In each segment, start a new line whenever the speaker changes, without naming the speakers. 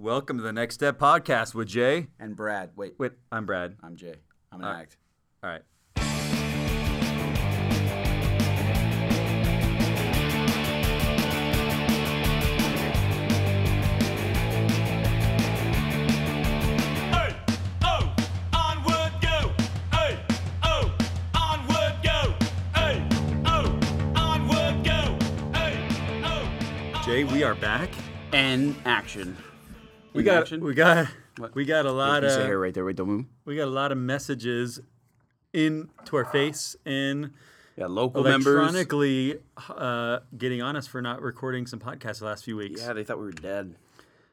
Welcome to the Next Step podcast with Jay.
And Brad. Wait,
Wait, I'm Brad.
I'm Jay. I'm an
All right.
act.
All right.
Hey, oh, onward go. Hey, oh, onward go. Hey, oh, onward go. Hey, oh.
Jay, we are back.
And action.
We got
action?
we got
What?
we got a lot
You
of
here right there. Wait, don't move.
we got a lot of messages in to our face and
Yeah, local members.
electronically uh, getting on us for not recording some podcasts the last few weeks.
Yeah, they thought we were dead.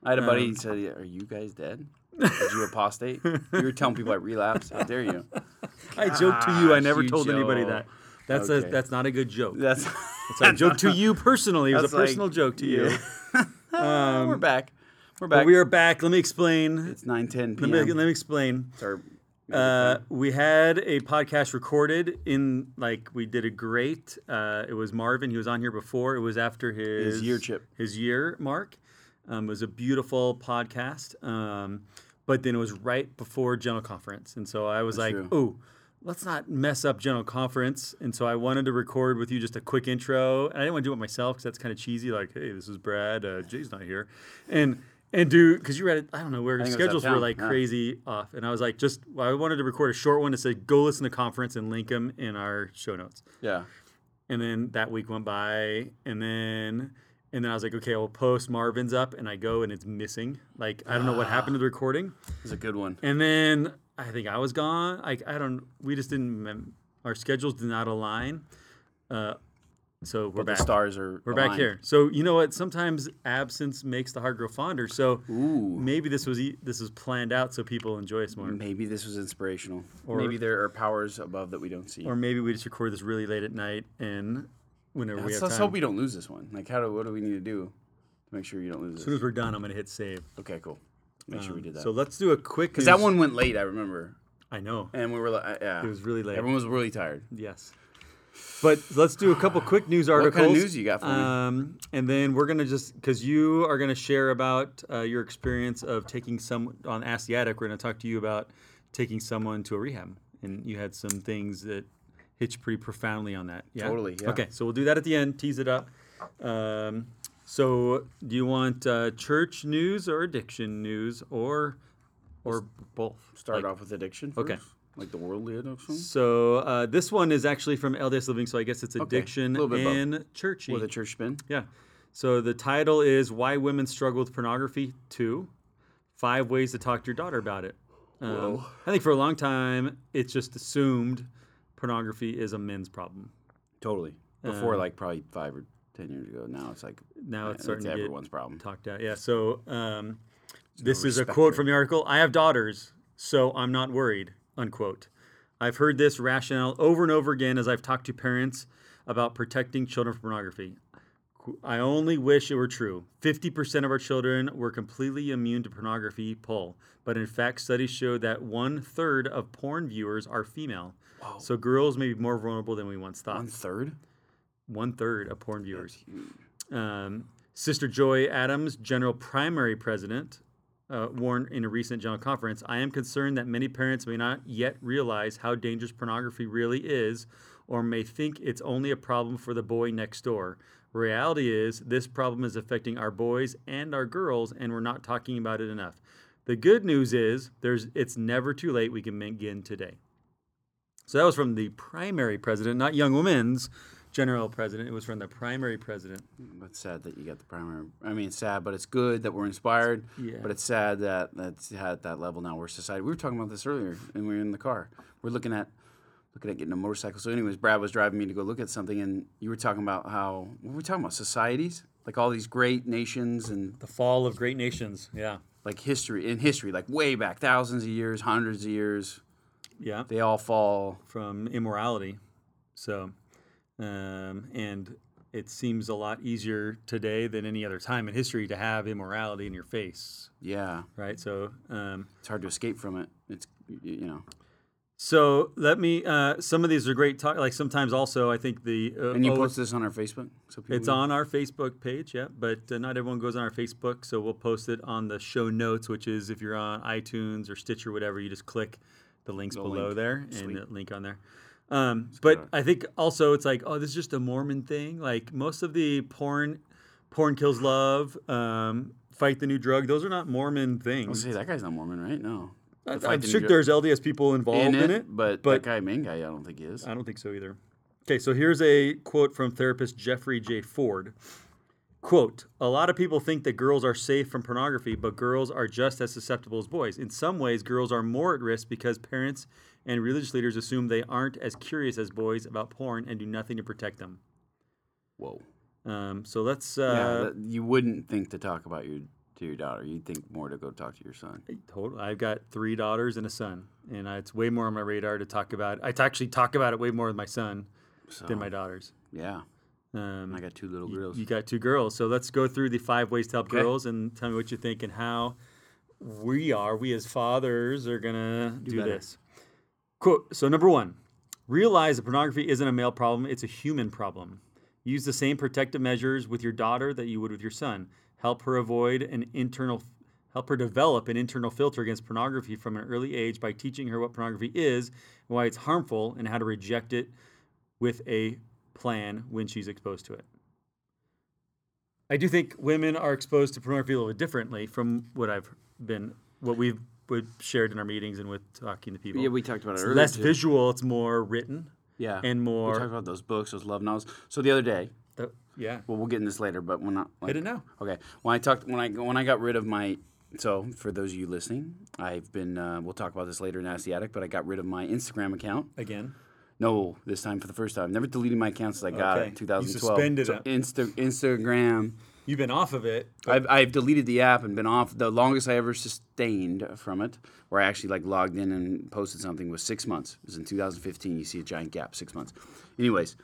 I had a buddy
Um,
who said, "Are you guys dead? Did you apostate? you were telling people I relapsed. How dare you?
I joked to you. I never
you
told anybody that. That's a that's not a good joke.
That's
It's a joke to you personally. It was a
That's like-
personal joke to you.
yeah. we're back. We're
But
back.
we are back. Let me explain.
it's nine ten
Let
p.m.
me, let me explain.
It's our-
Uh, we had a podcast recorded in like we did a great. Uh, it was Marvin. He was on here before. It was after his,
His year chip.
His year mark. Um, it was a beautiful podcast. Um, but then it was right before General Conference, and so I was like,
true.
"Oh, let's not mess up General Conference." And so I wanted to record with you just a quick intro. And I didn't want to do it myself because that's kind of cheesy. Like, "Hey, this is Brad. Uh, Jay's not here," and and do because you read it. I don't know where
was
schedules were like
yeah.
crazy off, and I was like, just I wanted to record a short one to say go listen to conference and link them in our show notes.
yeah.
And then that week went by, and then and then I was like, okay, I'll post Marvin's up, and I go and it's missing. Like I don't know what happened to the recording.
It's a good one.
And then I think I was gone. Like I don't. We just didn't. Our schedules did not align. Uh, so we're
But the
back.
stars are.
We're back here. So you know what? Sometimes absence makes the heart grow fonder. So
Ooh.
maybe this was e- this was planned out so people enjoy us more.
Maybe this was inspirational.
Or-
Maybe there are powers above that we don't see.
Or maybe we just record this really late at night and whenever we
let's,
have
let's
time.
hope we don't lose this one. Like, how do what do we need to do to make sure you don't lose
as soon
this?
as we're done, I'm gonna hit save.
Okay, cool. Make sure we um, did that.
So let's do a quick.
Because that one went late, I remember,
I know
and we were like, uh, yeah,
it was really late.
everyone was really tired.
Yes. But let's do a couple quick news articles.
What kind of news you got for me?
Um, and then we're gonna just because you are gonna share about uh, your experience of taking some on Ask the Attic. We're gonna talk to you about taking someone to a rehab, and you had some things that hit you pretty profoundly on that. Yeah.
Totally, yeah.
Okay, so we'll do that at the end. Tease it up. Um, so, do you want uh, church news or addiction news or or both?
Start
Like-
off with addiction. First?
Okay.
Like the worldly addiction.
So uh, this one is actually from LDS Living, so I guess it's
Okay,
addiction and churchy.
With a church spin.
yeah. So the title is "Why Women Struggle with Pornography." Two, five ways to talk to your daughter about it. Um. I think for a long time it's just assumed pornography is a men's problem.
Totally. Before,
Um,
like probably five or ten years ago. Now it's like
Now it's starting to get
everyone's problem.
talked out. Yeah. So um, this is a quote from the article. I have daughters, so I'm not worried. Unquote. I've heard this rationale over and over again as I've talked to parents about protecting children from pornography. I only wish it were true. 50% of our children were completely immune to pornography poll, but in fact, studies show that one third of porn viewers are female. So girls may be more vulnerable than we once thought.
One third.
One third of porn viewers. Um, Sister Joy D. Jones, General Primary President, uh, warned in a recent general conference I am concerned that many parents may not yet realize how dangerous pornography really is or may think it's only a problem for the boy next door. Reality is, this problem is affecting our boys and our girls, and we're not talking about it enough. The good news is, there's it's never too late. We can begin today. So that was from the primary president, not Young Women's general president. It was from the primary president.
But sad that you got the primary. I mean, it's sad, but it's good that we're inspired.
Yeah.
But it's sad that that's at that level now. Where society. We were talking about this earlier, and we were in the car. We're looking at looking at getting a motorcycle. So, anyways, Brad was driving me to go look at something, and you were talking about how what were we talking about? Societies, like all these great nations and
The fall of great nations. Yeah.
like history in history, like way back, thousands of years, hundreds of years.
Yeah.
They all fall.
From immorality. So, um, and it seems a lot easier today than any other time in history to have immorality in your face,
Yeah,
right? So, um,
it's hard to escape from it. It's you know.
So let me. Uh, some of these are great. Talk, like sometimes also, I think the uh,
And you
oh,
post this on our Facebook, so people
It's on our Facebook page, yeah, but uh, not everyone goes on our Facebook, so we'll post it on the show notes, which is if you're on iTunes or Stitcher, whatever, you just click the links
The
below
link.
there and the link on there. Um, but I think also it's like, oh, this is just a Mormon thing. Like most of the porn, porn kills love, um, fight the new drug. Those are not Mormon things.
gonna say that guy's not Mormon, right? No.
I- I'm sure
the-
there's LDS people involved in it,
but,
but-
that guy, main guy, I don't think he is.
I don't think so either. Okay, so here's a quote from therapist Jeffrey J. Ford. Quote, a lot of people think that girls are safe from pornography, but girls are just as susceptible as boys. In some ways, girls are more at risk because parents and religious leaders assume they aren't as curious as boys about porn and do nothing to protect them.
Whoa.
Um, so let's.
yeah,
Uh,
that, you wouldn't think to talk about your to your daughter. You'd think more to go talk to your son.
Total. I've got three daughters and a son, and I, it's way more on my radar to talk about. I actually talk about it way more with my son
So,
than my daughters.
yeah,
Um,
I got two little girls.
You got two girls. So let's go through the five ways to help
Okay.
girls and tell me what you think and how we are, we as fathers, are going to do,
better.
this. Quote So, number one, realize that pornography isn't a male problem, it's a human problem. Use the same protective measures with your daughter that you would with your son. Help her avoid an internal. Help her develop an internal filter against pornography from an early age by teaching her what pornography is, why it's harmful, and how to reject it with a plan when she's exposed to it. I do think women are exposed to pornography a little differently from what I've been, what we've we've shared in our meetings and with talking to people.
yeah, we talked about it
it's
earlier.
less
too.
visual. It's more written
Yeah,
and more.
we talked about those books, those love novels. So the other day,
the- yeah,
well, we'll get in this later, but when I like,
hit it now.
Okay. When I talked when I when I got rid of my so for those of you listening, I've been uh, we'll talk about this later in Ask the Attic, but I got rid of my Instagram account.
Again,
No, this time for the first time. Never deleted my account since I got
Okay.
it,
You
2012.
suspended
so
it.
Insta, Instagram.
You've been off of it.
I've, I've deleted the app and been off. The longest I ever sustained from it, where I actually like logged in and posted something, was six months. It was in 2015. You see a giant gap, six months. Anyways,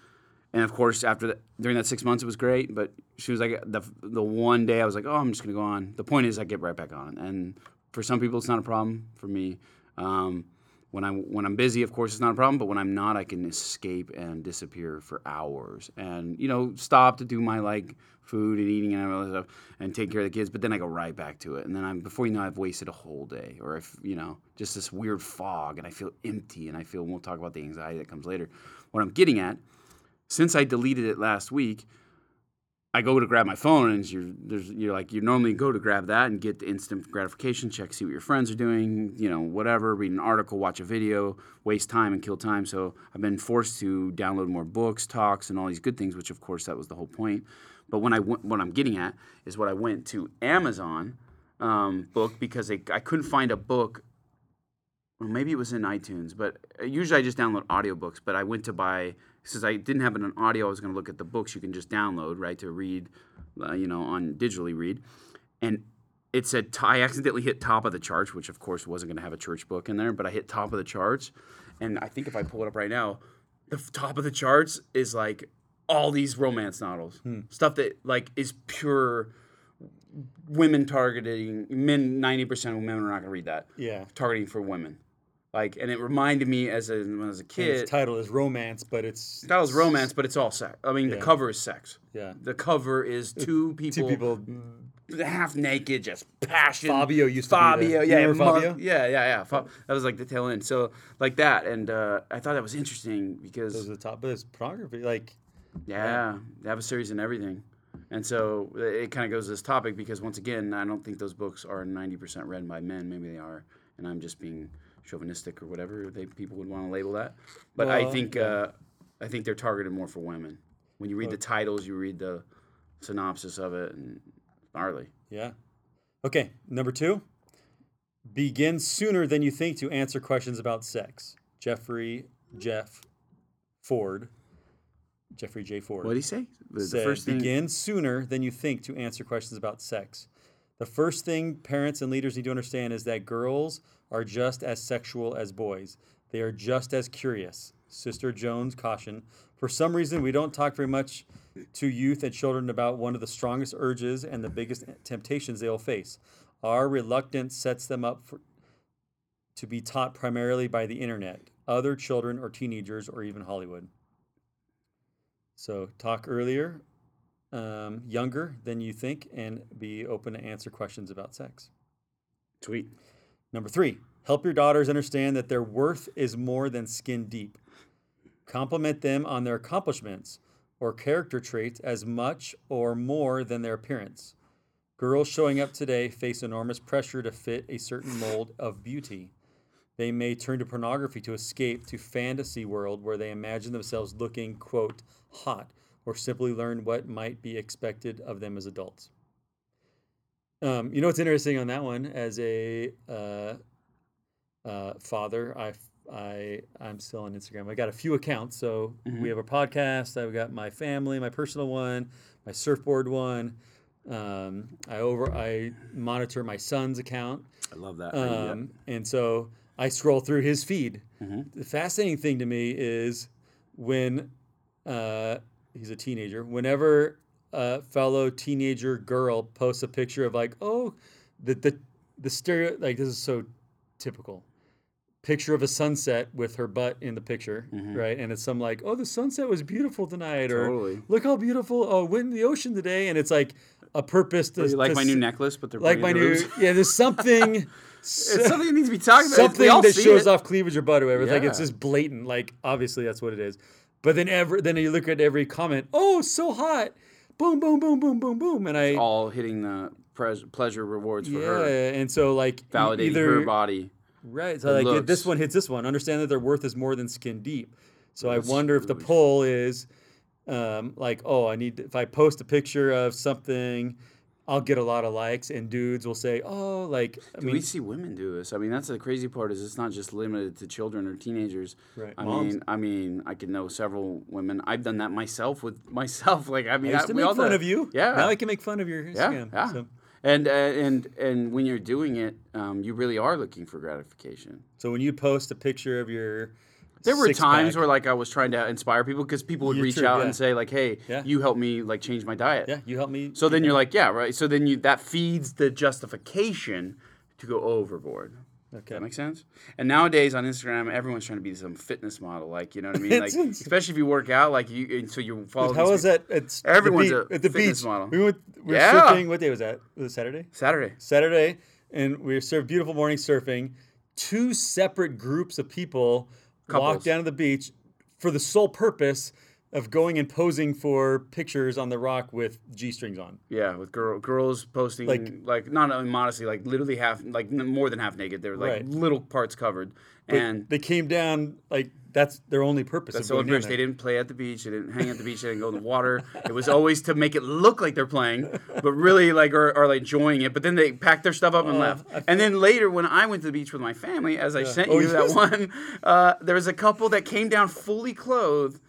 and of course after that, during that six months, it was great. But she was like the the one day I was like, oh, I'm just gonna go on. The point is, I get right back on. And for some people, it's not a problem. For me, um, when I'm when I'm busy, of course, it's not a problem. But when I'm not, I can escape and disappear for hours, and you know, stop to do my like food and eating and all that stuff, and take care of the kids. But then I go right back to it, and then I'm before you know, I've wasted a whole day, or if you know, just this weird fog, and I feel empty, and I feel. And we'll talk about the anxiety that comes later. What I'm getting at, since I deleted it last week. I go to grab my phone and you're there's you're like you normally go to grab that and get the instant gratification check, see what your friends are doing, you know, whatever, read an article, watch a video, waste time and kill time. So I've been forced to download more books, talks, and all these good things, which of course that was the whole point. But when I went, what I'm getting at is what I went to Amazon um, book because they, I couldn't find a book. Well, maybe it was in iTunes, but uh, usually I just download audiobooks. But I went to buy since I didn't have it on audio, I was going to look at the books you can just download, right, to read, uh, you know, on digitally read. And it said, t- I accidentally hit top of the charts, which of course wasn't going to have a church book in there, but I hit top of the charts. And I think if I pull it up right now, the top of the charts is like all these romance novels, stuff that like is pure women targeting men. Ninety percent of women are not going to read that.
Yeah.
targeting for women. Like, and it reminded me as a when I was a kid.
its title is romance, but it's
That was romance, but it's all sex. I mean, the cover is sex.
Yeah.
The cover is two people,
Two people.
half naked, just passion.
Fabio used to be
Fabio,
the- you
yeah, mo-
Fabio?
yeah, yeah, yeah. That was like the tail end. So like that, and uh, I thought that was interesting because
Those are the top, but it's pornography. Like,
yeah, they have a series and everything. And so it kind of goes to this topic because once again, I don't think those books are 90% read by men. Maybe they are, and I'm just being chauvinistic or whatever they people would want to label that. But I think
yeah.
uh, I think they're targeted more for women. When you read the titles, you read the synopsis of it, and gnarly.
yeah. Okay, number two. Begin sooner than you think to answer questions about sex. Jeffrey Jeff Ford. Jeffrey J. Ford.
What did he say? The, the first thing.
begin sooner than you think to answer questions about sex. The first thing parents and leaders need to understand is that girls are just as sexual as boys. They are just as curious. Sister Jones caution. For some reason, we don't talk very much to youth and children about one of the strongest urges and the biggest temptations they will face. Our reluctance sets them up for, to be taught primarily by the internet, other children or teenagers, or even Hollywood. So talk earlier, um, younger than you think, and be open to answer questions about sex.
Tweet.
Number three, help your daughters understand that their worth is more than skin deep. Compliment them on their accomplishments or character traits as much or more than their appearance. Girls showing up today face enormous pressure to fit a certain mold of beauty. They may turn to pornography to escape to fantasy world where they imagine themselves looking quote hot or simply learn what might be expected of them as adults. Um, you know what's interesting on that one? As a uh, uh, father, I I I'm still on Instagram. I got a few accounts, so we have a podcast. I've got my family, my personal one, my surfboard one. Um, I over I monitor my son's account,
I love that.
um, and so I scroll through his feed. The fascinating thing to me is when uh, he's a teenager. Whenever a fellow teenager girl posts a picture of like, oh, the the the stereo like this is so typical. Picture of a sunset with her butt in the picture, mm-hmm. right? And it's some like, oh, the sunset was beautiful tonight, or
Totally.
look how beautiful. Oh, went in the ocean today, and it's like a purpose to
like
to
my new necklace, but they're
like my new yeah. There's something.
It's something that needs to be talked about.
something that shows
it.
off cleavage or butt or whatever. It's Like it's just blatant. Like obviously that's what it is. But then ever then you look at every comment. Oh, so hot! Boom, boom, boom, boom, boom, boom. And I
all hitting the pres- pleasure rewards for
yeah.
her, Yeah,
And so like
validating
either
her body.
right. So like this one hits this one. Understand that their worth is more than skin deep. So I
That's
wonder if the pull is um, like oh I need to, if I post a picture of something. I'll get a lot of likes, and dudes will say, "Oh, like I
Do
mean,
we see women do this? I mean, that's the crazy part. Is it's not just limited to children or teenagers.
Right,
I
moms.
mean, I mean, I could know several women. I've done that myself with myself. Like, I mean,
I used to
we
make
all
fun of you.
Yeah.
Now I can make fun of your
yeah,
Instagram.
yeah.
So,
And uh, and and when you're doing it, um, you really are looking for gratification.
so when you post a picture of your,
There were times
six-pack-
where like I was trying to inspire people because people would
Yeah,
reach
true,
out
yeah.
and say like, "Hey,
Yeah.
you helped me like change my diet."
yeah, you helped me.
So then you're like, "Yeah, right." So then you that feeds the justification to go overboard.
okay.
That makes sense. And nowadays on Instagram, everyone's trying to be some fitness model, like you know what I mean, like especially if you work out, like you. And so you follow.
How was that? It's
Everyone's
the
a
beach, at the
fitness
beach.
model.
We went. We were
Yeah.
surfing. What day was that? Was it Saturday?
Saturday.
Saturday, and we surfed beautiful morning surfing. Two separate groups of people walked
Couples.
down to the beach for the sole purpose of going and posing for pictures on the rock with g strings on.
Yeah, with girl girls posting
Like-
like, not modestly, like literally half, like n- more than half naked. They were like
Right.
little parts covered,
But
and
they came down like that's their only purpose.
That's
of
the only purpose. They didn't play at the beach. They didn't hang at the beach. They didn't go in the water. It was always to make it look like they're playing, but really like are, are like enjoying it. But then they packed their stuff up and
Uh,
left. And then later, when I went to the beach with my family, as I sent
Oh,
you that one, uh, there was a couple that came down fully clothed.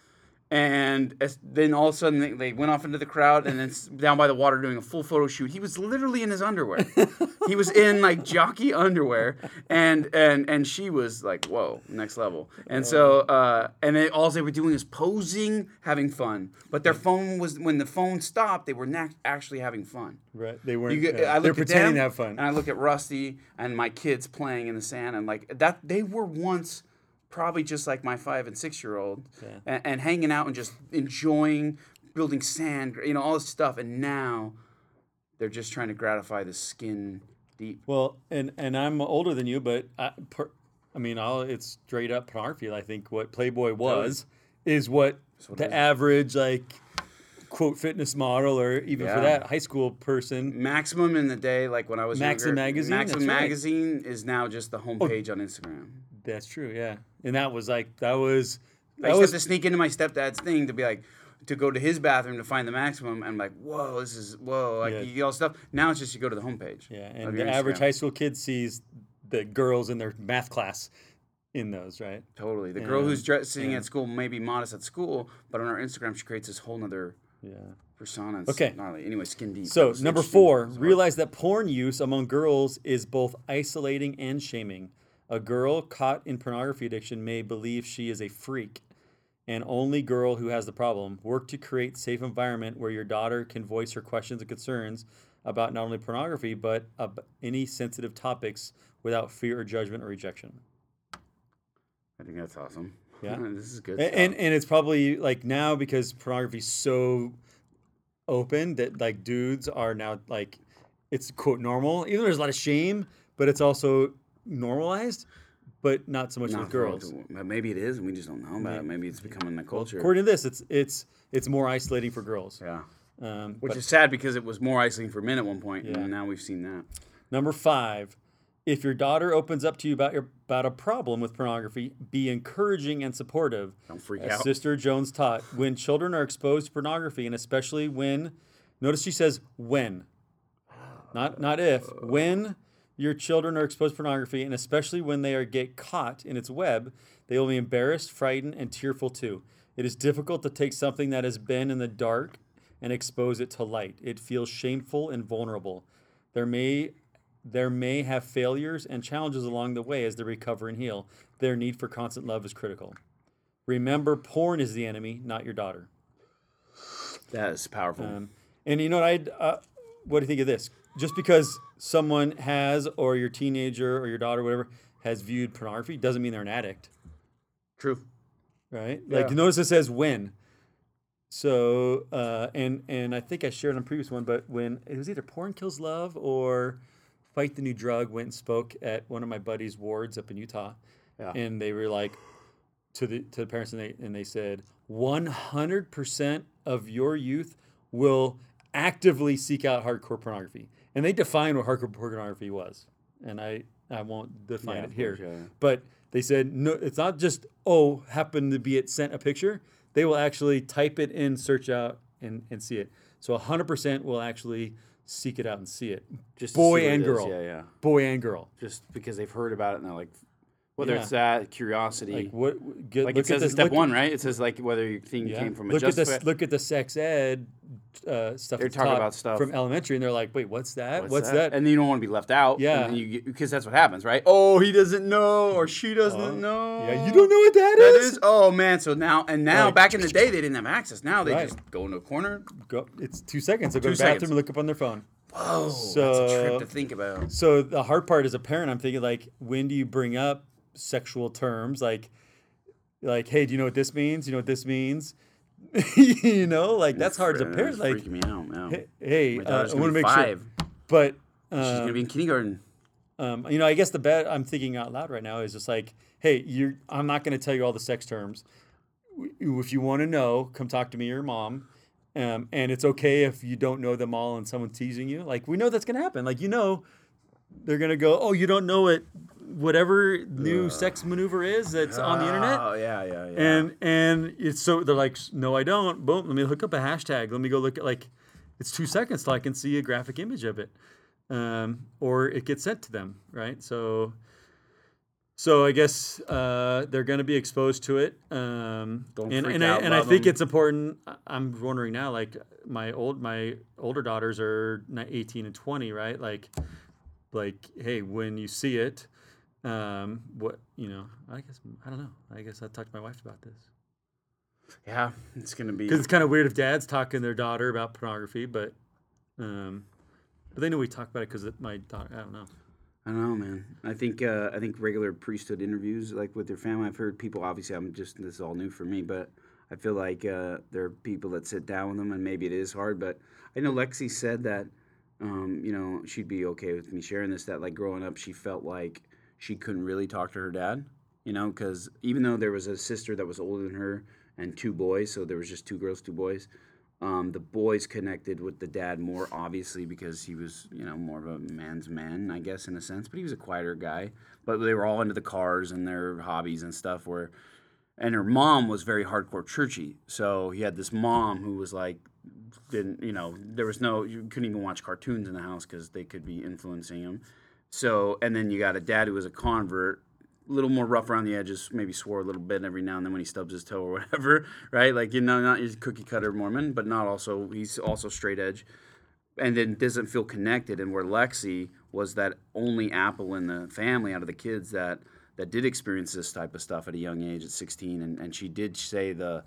And as, then all of a sudden they, they went off into the crowd and then down by the water doing a full photo shoot. He was literally in his underwear. he was in like jockey underwear, and and and she was like, "Whoa, next level." And so uh, and then all they were doing is posing, having fun. But their phone was when the phone stopped, they were not actually having fun.
Right. They weren't.
You I
they're pretending
them,
to have fun.
and I look at Rusty and my kids playing in the sand, and like that, they were once probably just like my five and six year old, and, and hanging out and just enjoying building sand, you know, all this stuff, and now they're just trying to gratify the skin deep.
Well, and and I'm older than you, but I, per, I mean, I'll, it's straight up pornography. I think what Playboy was is what
what
the
is.
average like quote fitness model or even for that high school person.
Maximum in the day, like when I was
Maxim
younger,
magazine,
Maxim
that's right. Oh.
magazine is now just the homepage oh, on Instagram.
That's true, yeah. And that was like that was
I used
was
to have to sneak into my stepdad's thing to be like, to go to his bathroom to find the maximum. And I'm like, whoa, this is whoa, like
Yeah.
you get all stuff. Now it's just you go to the homepage.
yeah. And the average high school kid sees the girls in their math class in those, right?
Totally. The girl who's dressed, sitting
Yeah.
at school may be modest at school, but on her Instagram she creates this whole nother
Yeah.
persona. It's
Okay.
Gnarly. Anyway, skin deep.
So number four, realize that porn use among girls is both isolating and shaming. A girl caught in pornography addiction may believe she is a freak, and only girl who has the problem. Work to create safe environment where your daughter can voice her questions and concerns about not only pornography but any sensitive topics without fear or judgment or rejection.
I think that's awesome.
Yeah.
this is good.
A-
stuff.
and and it's probably like now because pornography's so open that like dudes are now like it's quote normal even though there's a lot of shame but it's also normalized but not so much
Not
with girls
but maybe it is, and we just don't know about it. Maybe it's becoming the culture.
according to this it's it's it's more isolating for girls
yeah.
um,
Which
but
is sad because it was more isolating for men at one point,
Yeah.
and now we've seen that.
number five if your daughter opens up to you about your about a problem with pornography be encouraging and supportive
Don't freak
As
out.
Sister Jones taught, when children are exposed to pornography, and especially when, notice she says when, not not if, when your children are exposed to pornography, and especially when they are get caught in its web, they will be embarrassed, frightened, and tearful too. It is difficult to take something that has been in the dark and expose it to light. It feels shameful and vulnerable. There may there may have failures and challenges along the way as they recover and heal. Their need for constant love is critical. Remember, porn is the enemy, not your daughter.
That is powerful.
Um, and you know what? I uh, what do you think of this? Just because someone has, or your teenager, or your daughter, whatever, has viewed pornography, doesn't mean they're an addict,
True.
right? Like
Yeah.
notice it says when. So uh, and and I think I shared on a previous one, but when it was either porn kills love or fight the new drug, went and spoke at one of my buddies' wards up in Utah,
Yeah.
and they were like to the to the parents and they and they said 100% of your youth will actively seek out hardcore pornography and they define what hardcore pornography was and i i won't define
Yeah,
it here
course, yeah, yeah.
but they said no it's not just oh happened to be it sent a picture they will actually type it in search out and, and see it so 100% will actually seek it out and see it
Just
boy and
it is.
girl
Yeah, yeah.
boy and girl
Just because they've heard about it and they're like, whether
Yeah.
it's that curiosity.
like
Like,
what get, look
it says
this,
step one, right? It says like whether your thing
Yeah.
came from a
look at this. Look at the sex ed uh, stuff.
They're talking about stuff.
from elementary, and they're like, "Wait, what's that?
What's,
What's,
that?
that?"
And then you don't want to be left out.
Yeah.
And then you get, because that's what happens, right? Oh, he doesn't know or she doesn't
Oh,
know.
yeah, you don't know what that
That
is.
is. Oh man. So now and now,
Like-
back in the day, they didn't have access. Now they
Right.
just go into a corner.
Go, it's two seconds. They go
Two
to the bathroom
seconds.
and look up on their phone.
Whoa.
So-
that's a trip to think about.
So the hard part as a parent, I'm thinking like, when do you bring up sexual terms? Like, like, hey, do you know what this means? You know what this means? you know, like that's hard
to
parent. Like,
freaking me out. Now.
hey, hey uh, I
gonna
want to make
five.
sure. But
She's
um,
gonna be in kindergarten.
Um, you know, I guess the bet I'm thinking out loud right now is just like, hey, you I'm not going to tell you all the sex terms. If you want to know, come talk to me or your mom. Um, and it's okay if you don't know them all and someone's teasing you. Like we know that's going to happen. Like you know, they're going to go, oh, you don't know it. Whatever new sex maneuver is that's on the internet.
Oh yeah, yeah, yeah.
And and it's so they're like, no, I don't. Boom. Let me hook up a hashtag. Let me go look at like, it's two seconds till I can see a graphic image of it, um, or it gets sent to them, right? So, so I guess uh, they're going to be exposed to it. Um,
Don't
and
freak
and,
out,
I, and I think
'em.
it's important. I'm wondering now, like my old my older daughters are 18 and 20, right? Like, like hey, when you see it. Um, what you know, I guess I don't know. I guess I talked to my wife about this
yeah, it's gonna be.
because it's kind of weird if dads talking to their daughter about pornography, but um, but they know we talk about it because my daughter. I don't know.
I don't know, man. I think uh, I think regular priesthood interviews, like with their family, I've heard people. Obviously, I'm just this is all new for me, but I feel like uh, there are people that sit down with them, and maybe it is hard. But I know Lexi said that, um, you know, she'd be okay with me sharing this. That like growing up, she felt like she couldn't really talk to her dad, you know, because even though there was a sister that was older than her and two boys, so there was just two girls, two boys. Um, the boys connected with the dad more obviously because he was, you know, more of a man's man, I guess, in a sense. But he was a quieter guy. But they were all into the cars and their hobbies and stuff. Where, and her mom was very hardcore churchy. So he had this mom who was like, didn't, you know, there was no, you couldn't even watch cartoons in the house because they could be influencing him. So, and then you got a dad who was a convert, a little more rough around the edges, maybe swore a little bit every now and then when he stubs his toe or whatever, right? Like, you know, not your cookie cutter Mormon, but not also, he's also straight edge. And then doesn't feel connected. And where Lexi was that only apple in the family out of the kids that, that did experience this type of stuff at a young age at 16. And, and she did say the,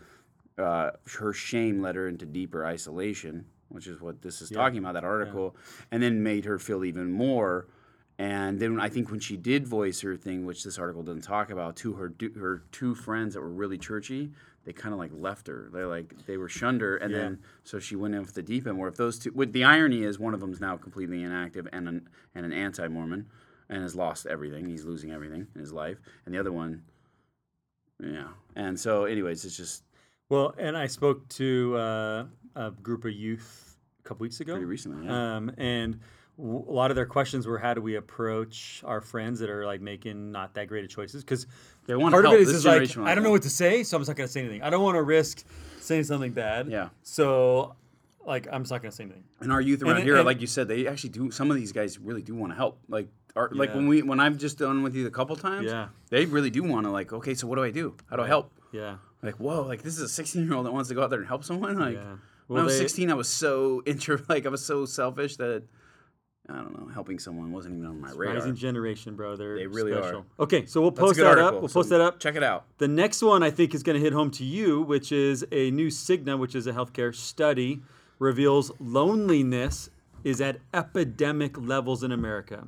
uh, her shame led her into deeper isolation which is what this is talking about, that article, and then made her feel even more. And then I think when she did voice her thing, which this article doesn't talk about, to her her two friends that were really churchy, they kind of like left her. They like they were shunned her, and
Yeah.
then so she went in with the deep end. Where if those two, the irony is, one of them is now completely inactive and an and an anti Mormon, and has lost everything. He's losing everything in his life, and the other one, yeah. And so, anyways, it's just
Well, and I spoke to uh, a group of youth a couple weeks ago.
pretty recently. Yeah.
Um, and a lot of their questions were, how do we approach our friends that are like making not that great of choices? Because
They wanna
part of it is, is like, I don't know what to say, so I'm just not going to say anything. I don't want to risk saying something bad.
Yeah.
So, like, I'm just not going to say anything.
And our youth around
and-
here,
and-
like you said, they actually do. Some of these guys really do want to help. Like, our, like when we when I've just done with you a couple times,
Yeah.
they really do want to. Like, okay, so what do I do? How do I help?
Yeah.
Like, whoa, like this is a 16 year old that wants to go out there and help someone. Like,
Yeah.
when I was
they-
16, I was so intro, like I was so selfish that I don't know, helping someone wasn't even on my radar.
Rising generation, bro. They're
They really are.
special. Okay, so we'll
That's
post that
article,
up. We'll
so
post that up.
Check it out.
The next one I think is going to hit home to you, which is a new Cigna, which is a healthcare study, reveals loneliness is at epidemic levels in America.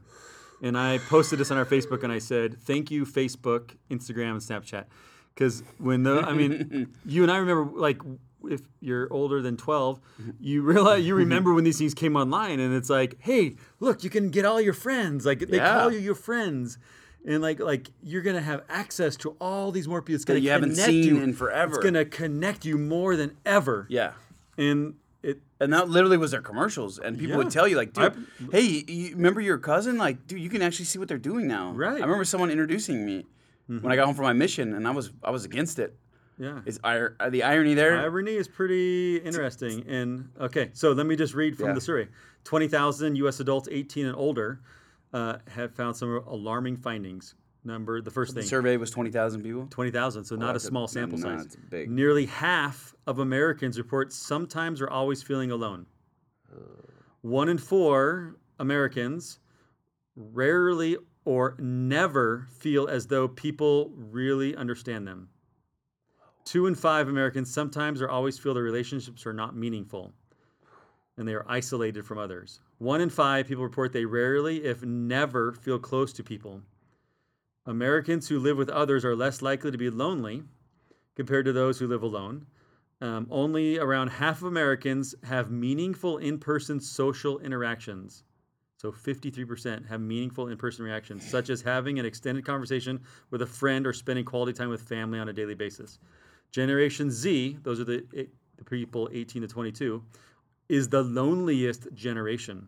And I posted this on our Facebook and I said, "Thank you, Facebook, Instagram, and Snapchat." Because when the, I mean, you and I remember, like, if you're older than 12, you realize you remember when these things came online, and it's like, "Hey, look, you can get all your friends. Like, they
Yeah.
call you your friends." And like, like you're gonna have access to all these more people. It's gonna
you haven't
connect
seen
you.
in forever.
It's gonna connect you more than ever.
Yeah.
And it
And that literally was their commercials, and people
Yeah.
would tell you, like, dude,
I-
hey, you remember your cousin? Like, dude, you can actually see what they're doing now.
Right. Mm-hmm.
I remember someone introducing me when I got home from my mission, and I was I was against it.
Yeah.
Is ir- uh, the irony there?
Irony is pretty interesting. And okay, so let me just read from
Yeah.
the survey: twenty thousand U.S. adults 18 and older uh, have found some alarming findings. Number the first
the
thing.
survey was twenty thousand people.
20,000, so not a
that's a-
small sample
no,
size.
big.
Nearly half of Americans report sometimes or always feeling alone. One in four Americans rarely or never feel as though people really understand them. Two in five Americans sometimes or always feel their relationships are not meaningful and they are isolated from others. One in five people report they rarely, if never, feel close to people. Americans who live with others are less likely to be lonely compared to those who live alone. Um, only around half of Americans have meaningful in person social interactions. So 53% have meaningful in person reactions, such as having an extended conversation with a friend or spending quality time with family on a daily basis. Generation Z, those are the, the people 18 to 22, is the loneliest generation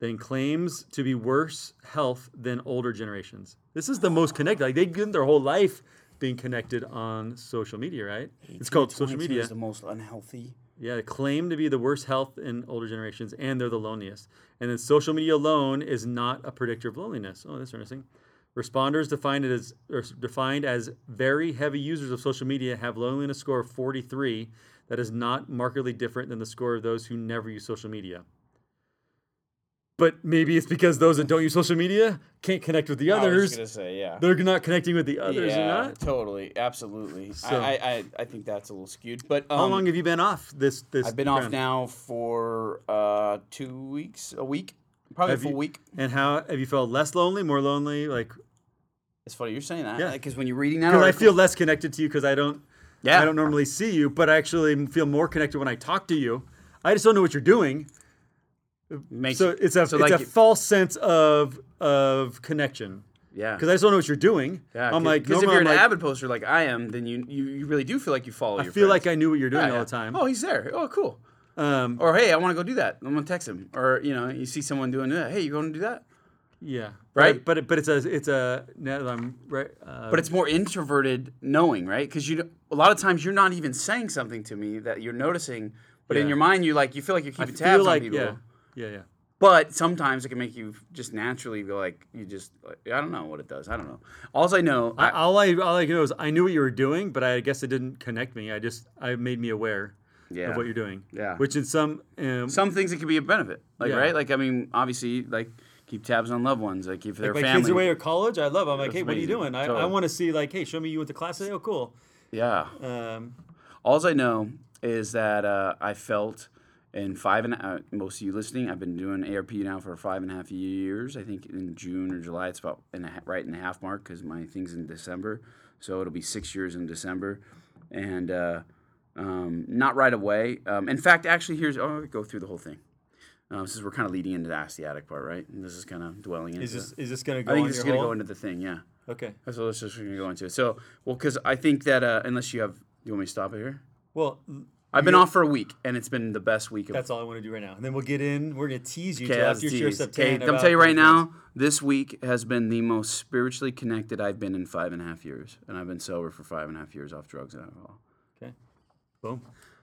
then claims to be worse health than older generations. This is the most connected. Like they give their whole life being connected on social media, right? It's called social media.
is the most unhealthy.
Yeah, they claim to be the worst health in older generations, and they're the loneliest. And then social media alone is not a predictor of loneliness. Oh, that's interesting. Responders defined it as or defined as very heavy users of social media have loneliness score of 43. That is not markedly different than the score of those who never use social media. But maybe it's because those that don't use social media can't connect with the
I was
others.
just gonna say, yeah.
They're not connecting with the others.
yeah,
Or not.
totally, absolutely.
So-
I, I, I, I think that's a little skewed. But um,
How long have you been off this? This
I've been off now for uh, two weeks, a week, probably
Have
a full
you-
week.
And how have you felt less lonely, more lonely? Like
It's funny you're saying that.
Yeah.
Because when you're reading that,
because I feel less connected to you because I don't
Yeah.
I don't normally see you, but I actually feel more connected when I talk to you. I just don't know what you're doing.
makes
So it's a
so
it's
like
a
it-
false sense of of connection
yeah.
because I just don't know what you're doing.
Yeah,
I'm like
because if you're an
I'm like,
avid poster like I am, then you, you, you really do feel like you follow.
I feel
friends.
like I knew what you're doing
Yeah,
all
yeah.
the time.
Oh, he's there. Oh, cool.
Um,
Or hey, I want to go do that. I'm gonna text him. Or you know, you see someone doing that. Hey, you going to do that?
yeah,
Right?
But but, but it's a it's a now that I'm right. Uh,
But it's more introverted knowing, right? Because you a lot of times you're not even saying something to me that you're noticing, but in your mind you like you feel like you're
I
keeping
feel
tabs
like
on people.
yeah yeah yeah.
But sometimes it can make you just naturally go like you just like, I don't know what it does. I don't know. All I know,
I,
I,
all I all I know is I knew what you were doing, but I guess it didn't connect me. I just I made me aware
yeah.
of what you're doing.
Yeah.
Which in some um,
Some things it could be a benefit, like
Yeah.
right, like I mean, obviously, like keep tabs on loved ones, like if their like
my
family.
kids are away at college. I love. I'm like,
That's
hey, what are you
amazing.
doing? I, I want to see like, hey, show me you went to class today. Oh, cool.
yeah.
Um,
All I know is that uh, I felt And five and uh, most of you listening, I've been doing ARP now for five and a half years. I think in June or July, it's about in a, right in the half mark because my thing's in December, so it'll be six years in December, and uh, um, not right away. Um, in fact, actually, here's oh, I'll go through the whole thing. Um, since we're kind of leading into the Attic part, right? And this is kind of dwelling into.
Is this is this gonna go
I think this is gonna go into the thing, yeah.
okay.
So let's just gonna go into it. So, well, because I think that uh, unless you have, do you want me to stop it here?
Well,
I've been off for a week, and it's been the best week of.
that's all I want to do right now, and then we'll get in. We're gonna tease you
Okay,
till after you
tease.
step
Okay,
10
I'm tell you right now, this week has been the most spiritually connected I've been in five and a half years, and I've been sober for five and a half years off drugs and alcohol.
Okay. Boom.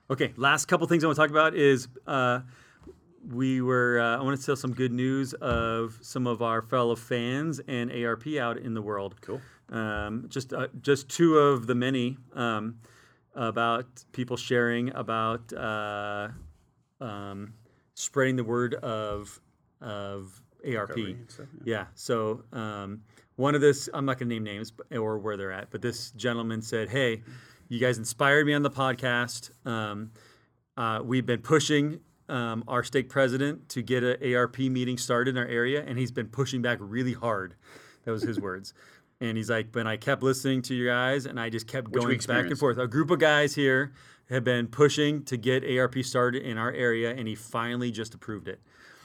Okay. Last couple things I want to talk about is uh, we were. Uh, I want to tell some good news of some of our fellow fans and ARP out in the world.
Cool.
Um, just uh, just two of the many um, about people sharing about uh, um, spreading the word of of ARP.
stuff,
yeah. So um, one of this, I'm not going to name names or where they're at, but this gentleman said, "Hey, you guys inspired me on the podcast. Um, uh, we've been pushing." Um, our stake president to get an ARP meeting started in our area, and he's been pushing back really hard. That was his words. And he's like, but I kept listening to you guys, and I just kept
we
going back and
experienced.
forth. A group of guys here have been pushing to get ARP started in our area, and he finally just approved it.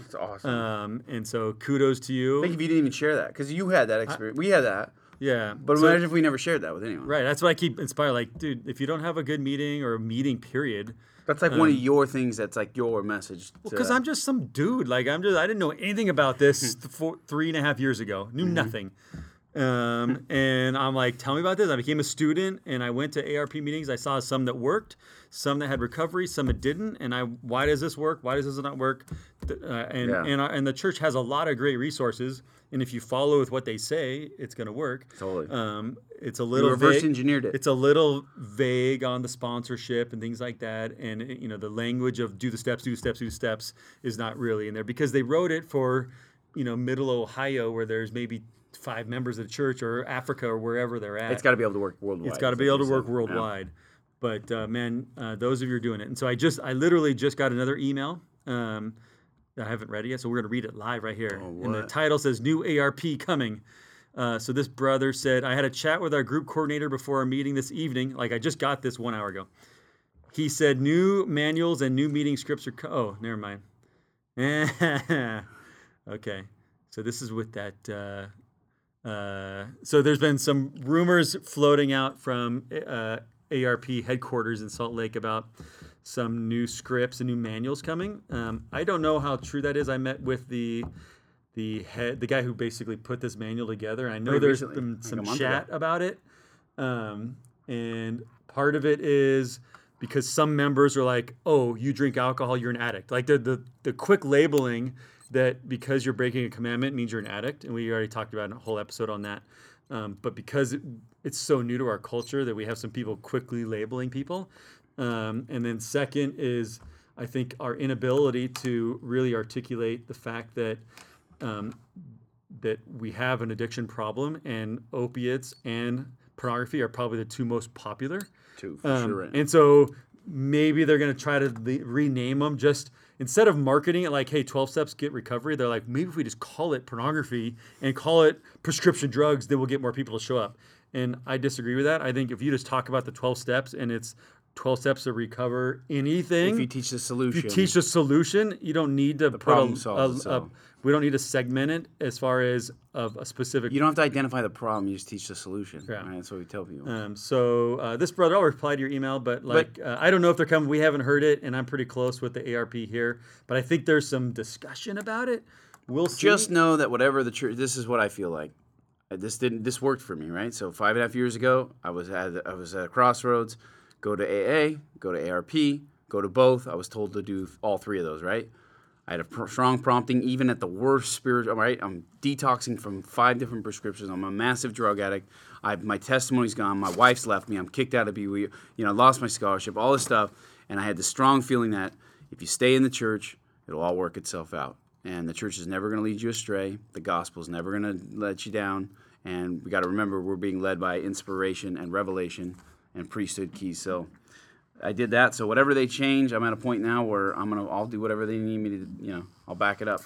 It's awesome.
Um, and so kudos to you.
I think if you didn't even share that, because you had that experience, we had that.
Yeah.
But
So-
imagine if we never shared that with anyone.
right. That's why I keep inspired. Like, dude, if you don't have a good meeting or a meeting, period,
That's like one of your things. That's like your message.
because I'm just some dude. Like, I'm just, I didn't know anything about this th- four, three and a half years ago. Knew nothing. Um, and I'm like, tell me about this. I became a student and I went to ARP meetings. I saw some that worked, some that had recovery, some that didn't. And I, why does this work? Why does this not work? Uh, and
Yeah.
and, our, and the church has a lot of great resources. And if you follow with what they say, it's going to work.
Totally.
Um, it's a little
reverse
vague-
engineered it.
It's a little vague on the sponsorship and things like that, and you know the language of do the steps, do the steps, do the steps is not really in there because they wrote it for you know middle Ohio where there's maybe five members of the church or Africa or wherever they're at.
it's got to be able to work worldwide.
It's got to be able to
you
work
said. Yeah.
worldwide. But uh, man, uh, those of you are doing it, and so I just, I literally just got another email. Um, I haven't read it yet, so we're gonna read it live right here. and the title says "New ARP Coming." Uh, so this brother said, "I had a chat with our group coordinator before our meeting this evening. Like I just got this one hour ago." He said, "New manuals and new meeting scripts are." Co- oh, never mind. okay, so this is with that. Uh, uh, so there's been some rumors floating out from uh, ARP headquarters in Salt Lake about some new scripts and new manuals coming. Um, I don't know how true that is. I met with the the head, the guy who basically put this manual together. And I know
Pretty
there's
recently,
been some
month
chat
ago.
about it, um, and part of it is because some members are like, "Oh, you drink alcohol, you're an addict." Like the the, the quick labeling that because you're breaking a commandment means you're an addict, and we already talked about a whole episode on that. Um, but because it, it's so new to our culture that we have some people quickly labeling people, um, and then second is I think our inability to really articulate the fact that um, that we have an addiction problem, and opiates and pornography are probably the two most popular.
Two, for
Um,
sure.
And so maybe they're going to try to le- rename them just instead of marketing it like, hey, 12 steps get recovery, they're like, maybe if we just call it pornography and call it prescription drugs, then we'll get more people to show up. And I disagree with that. I think if you just talk about the 12 steps and it's 12 steps to recover anything,
if you teach the solution,
if you teach the solution, you don't need to put
problem
a,
solves
a, a
itself.
we don't need to segment it as far as of a specific
you don't have to identify the problem. You just teach the solution.
Yeah.
Right? That's what we tell people.
Um, so uh, this brother, I'll reply to your email, but like uh, I don't know if they're coming. We haven't heard it, and I'm pretty close with the ARP here. But I think there's some discussion about it. We'll see.
just know that whatever the church this is what i feel like Uh, this didn't this worked for me right so five and a half years ago i was at i was at a crossroads go to aa go to arp go to both. I was told to do all three of those right? I had a pr- strong prompting even at the worst spiritual right? I'm detoxing from five different prescriptions. I'm a massive drug addict. I, my testimony's gone. My wife's left me. I'm kicked out of BYU. you know i lost my scholarship all this stuff. And i had the strong feeling that if you stay in the church it'll all work itself out. And the church is never going to lead you astray. The gospel is never going to let you down. And we got to remember we're being led by inspiration and revelation and priesthood keys. So I did that. So whatever they change, I'm at a point now where I'm gonna I'll do whatever they need me to. You know, I'll back it up,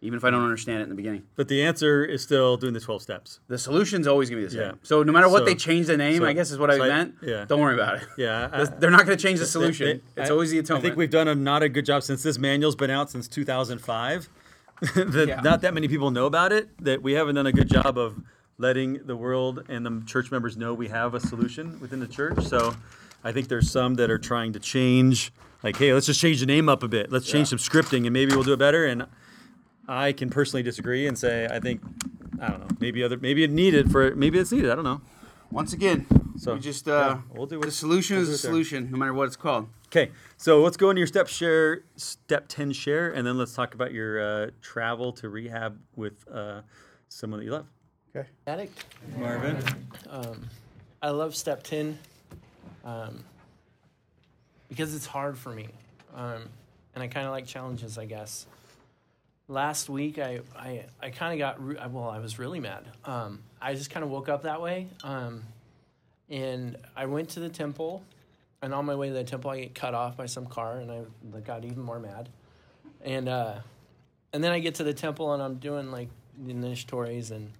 even if I don't understand it in the beginning.
But the answer is still doing the 12 steps.
The solution's always gonna be the same.
Yeah.
So no matter what
So-
they change the name,
so-
I guess is what I
so I-
meant.
yeah.
Don't worry about it.
Yeah. I-
They're not gonna change the solution.
They- they-
it's
I-
always the atonement.
I think we've done a not a good job since this manual's been out since 2005. that
Yeah.
not that many people know about it. That we haven't done a good job of letting the world and the church members know we have a solution within the church. So I think there's some that are trying to change. Like, hey, let's just change the name up a bit. Let's change
Yeah.
some scripting, and maybe we'll do it better. And I can personally disagree and say I think I don't know. Maybe other maybe it needed for maybe it's needed. I don't know.
Once again,
So,
we just
yeah,
uh,
we'll do
the solution
we'll
is a
there.
solution, no matter what it's called.
Okay, so let's go into your step share, step ten share, and then let's talk about your uh, travel to rehab with uh, someone that you love.
Okay.
Addict.
Marvin.
Um, I love step 10 um, because it's hard for me. Um, and I kind of like challenges, I guess. Last week, I, I, I kind of got, re- well, I was really mad. Um, I just kind of woke up that way. Um, and I went to the temple. And on my way to the temple, I get cut off by some car, and I got even more mad. And uh, and then I get to the temple, and I'm doing like the initiatories, and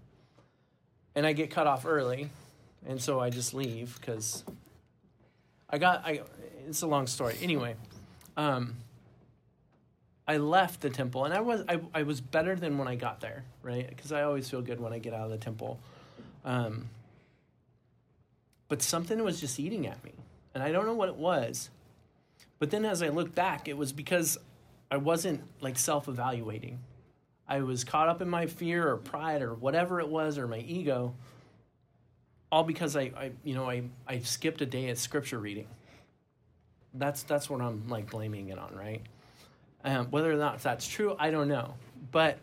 and I get cut off early, and so I just leave because I got I. It's a long story. Anyway, um, I left the temple, and I was I, I was better than when I got there, right? Because I always feel good when I get out of the temple. Um, but something was just eating at me, and I don't know what it was. But then, as I look back, it was because I wasn't like self-evaluating. I was caught up in my fear or pride or whatever it was or my ego, all because I, I you know, I, I skipped a day at scripture reading. That's that's what I'm like blaming it on, right? Um, whether or not that's true, I don't know. But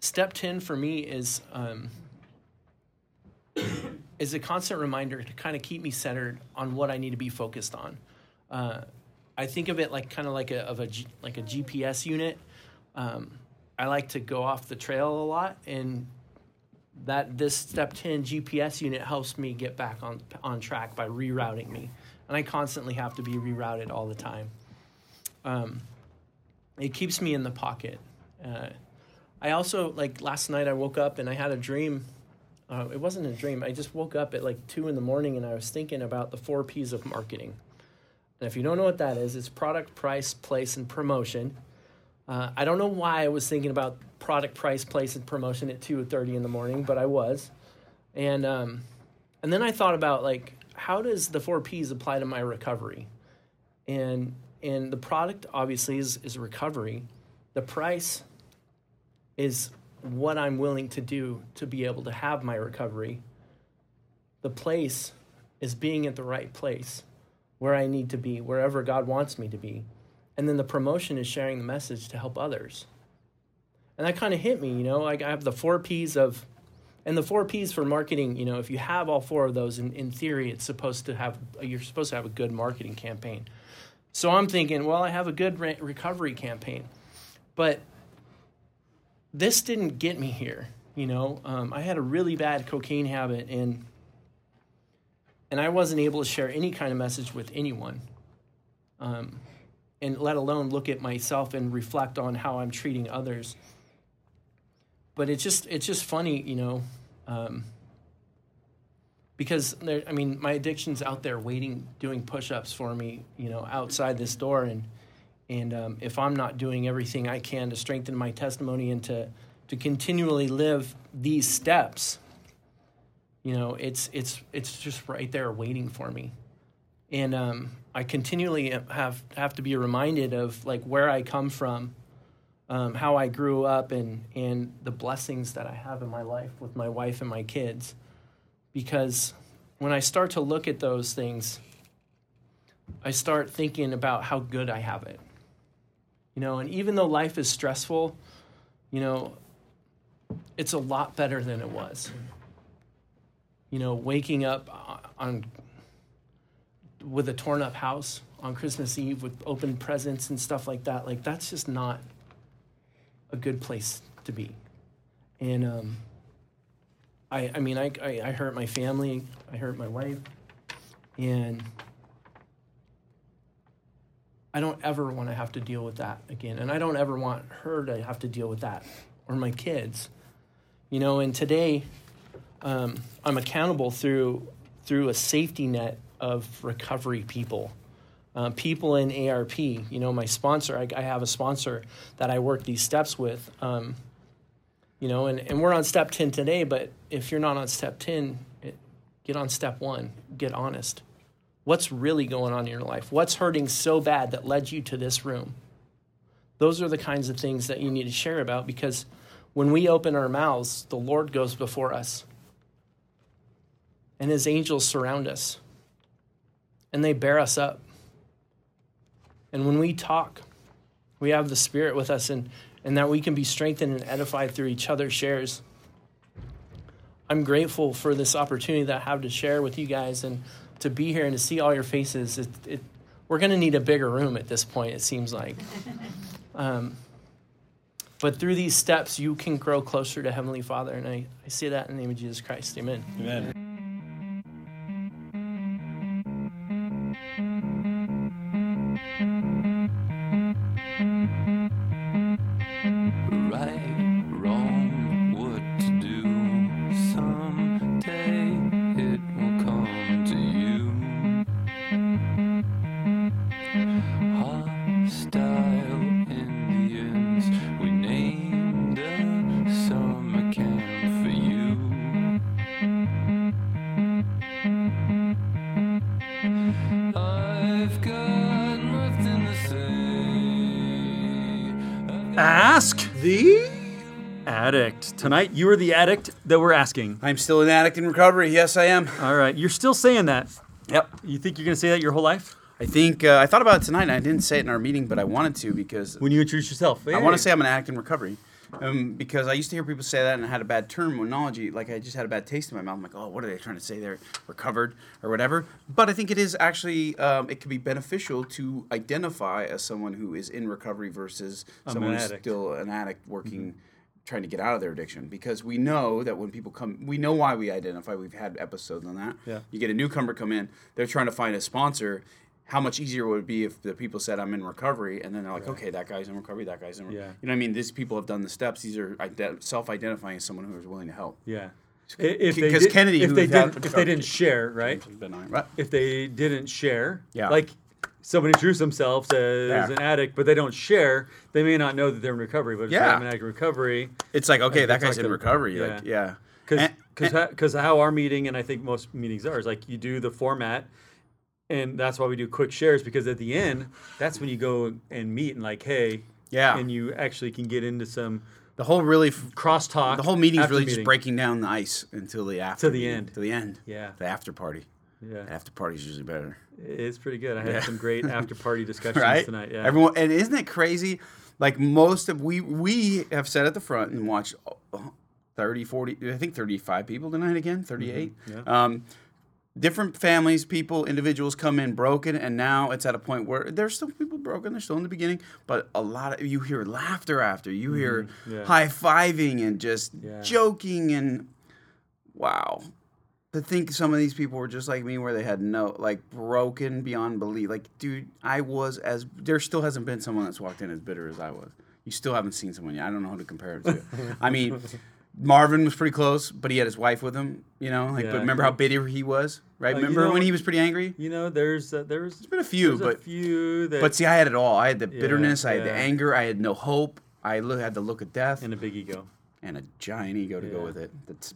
step ten for me is um, is a constant reminder to kind of keep me centered on what I need to be focused on. Uh, I think of it like kind of like a of a G, like a GPS unit. Um, I like to go off the trail a lot, and that this step 10 GPS unit helps me get back on on track by rerouting me, and I constantly have to be rerouted all the time. Um, it keeps me in the pocket. Uh, I also like last night I woke up and I had a dream. Uh, it wasn't a dream. I just woke up at like two in the morning and I was thinking about the four P's of marketing. And if you don't know what that is, it's product, price, place, and promotion. Uh, I don't know why I was thinking about product, price, place, and promotion at two thirty in the morning, but I was, and um, and then I thought about like how does the four P's apply to my recovery, and and the product obviously is is recovery, the price is what I'm willing to do to be able to have my recovery. The place is being at the right place where I need to be, wherever God wants me to be. And then the promotion is sharing the message to help others. And that kind of hit me, you know, like I have the four P's of, and the four P's for marketing, you know, if you have all four of those, in, in theory, it's supposed to have, you're supposed to have a good marketing campaign. So I'm thinking, well, I have a good re- recovery campaign. But this didn't get me here, you know. Um, I had a really bad cocaine habit, and and I wasn't able to share any kind of message with anyone, um, and let alone look at myself and reflect on how I'm treating others. But it's just it's just funny, you know, um, because there, I mean, my addiction's out there waiting, doing push-ups for me, you know, outside this door, and and um, if I'm not doing everything I can to strengthen my testimony and to to continually live these steps, you know, it's it's it's just right there waiting for me, and um, I continually have have to be reminded of like where I come from, um, how I grew up, and and the blessings that I have in my life with my wife and my kids, because when I start to look at those things, I start thinking about how good I have it. You know, and even though life is stressful, you know, it's a lot better than it was. You know, waking up on with a torn up house on Christmas Eve with open presents and stuff like that, like that's just not a good place to be. And um, I, I mean, I, I, I hurt my family, I hurt my wife, and I don't ever want to have to deal with that again. And I don't ever want her to have to deal with that or my kids. You know, and today um, I'm accountable through through a safety net of recovery people. Uh, people in ARP, you know, my sponsor, I, I have a sponsor that I work these steps with. Um, you know, and, and we're on step 10 today, but if you're not on step 10, it, get on step one, get honest. What's really going on in your life? What's hurting so bad that led you to this room? Those are the kinds of things that you need to share about because when we open our mouths, the Lord goes before us and his angels surround us and they bear us up. And when we talk, we have the Spirit with us and, and that we can be strengthened and edified through each other's shares. I'm grateful for this opportunity that I have to share with you guys and to be here and to see all your faces. It, it, we're going to need a bigger room at this point, it seems like. Um, but through these steps, you can grow closer to Heavenly Father. And I, I say that in the name of Jesus Christ. Amen.
Amen. Tonight, you are the addict that we're asking.
I'm still an addict in recovery. Yes, I am.
All right. You're still saying that.
Yep.
You think you're going to say that your whole life?
I think uh, I thought about it tonight. and I didn't say it in our meeting, but I wanted to because
When you introduce yourself.
I want to say I'm an addict in recovery. Um, because I used to hear people say that and I had a bad terminology, like I just had a bad taste in my mouth. I'm like, oh, what are they trying to say there? Recovered or whatever. But I think it is actually, um, it can be beneficial to identify as someone who is in recovery versus
I'm
someone
an
who's
addict.
still an addict working, trying to get out of their addiction. Because we know that when people come, we know why we identify. We've had episodes on that.
Yeah.
You get a newcomer come in, they're trying to find a sponsor. How much easier would it be if the people said I'm in recovery, and then they're like, okay, that guy's in recovery, that guy's in. Re-.
Yeah.
You know what I mean? These people have done the steps. These are ide- self-identifying as someone who is willing to help.
Yeah. If they did-
Kennedy,
if
who
they didn't, if they didn't share, right?
Been on- right.
If they didn't share,
Yeah.
like someone introduced themselves as
Yeah.
an addict, but they don't share, they may not know that they're in recovery. But if
Yeah.
I'm an addict recovery,
It's like okay, that guy's
like
in
a-
recovery.
yeah.
Like yeah.
because because how our meeting and I think most meetings are is like you do the format, and that's why we do quick shares because at the end that's when you go and meet and like hey
Yeah.
and you actually can get into some
The whole really, f-
crosstalk.
the whole meeting's really
meeting.
just breaking down the ice until the after.
To the
meeting,
end.
To the end.
Yeah,
The after party.
Yeah,
after party's usually better.
it's pretty good. I had
Yeah.
some great after party discussions
right?
tonight. Yeah,
Everyone, and isn't it crazy? Like most of we we have sat at the front and watched uh, 30, 40, I think 35 people tonight again, 38.
Yeah.
Um, different families, people, individuals come in broken, and now it's at a point where there's still people broken. They're still in the beginning, but a lot of you hear laughter after, you hear
Yeah.
high fiving and just
Yeah.
joking and wow. To think some of these people were just like me, where they had no like broken beyond belief. Like, dude, I was as there still hasn't been someone that's walked in as bitter as I was. You still haven't seen someone yet. I don't know who to compare it to. I mean, Marvin was pretty close, but he had his wife with him. You know, like,
Yeah.
but remember how bitter he was, right?
Uh, you
remember
know-
when he was pretty angry?
you know, there's uh, there's
There's been a few,
there's a
but
few that
but see, I had it all. I had the bitterness, I had the anger, I had no hope. I lo- had the look of death
and a big ego.
and a giant ego to go with it. That's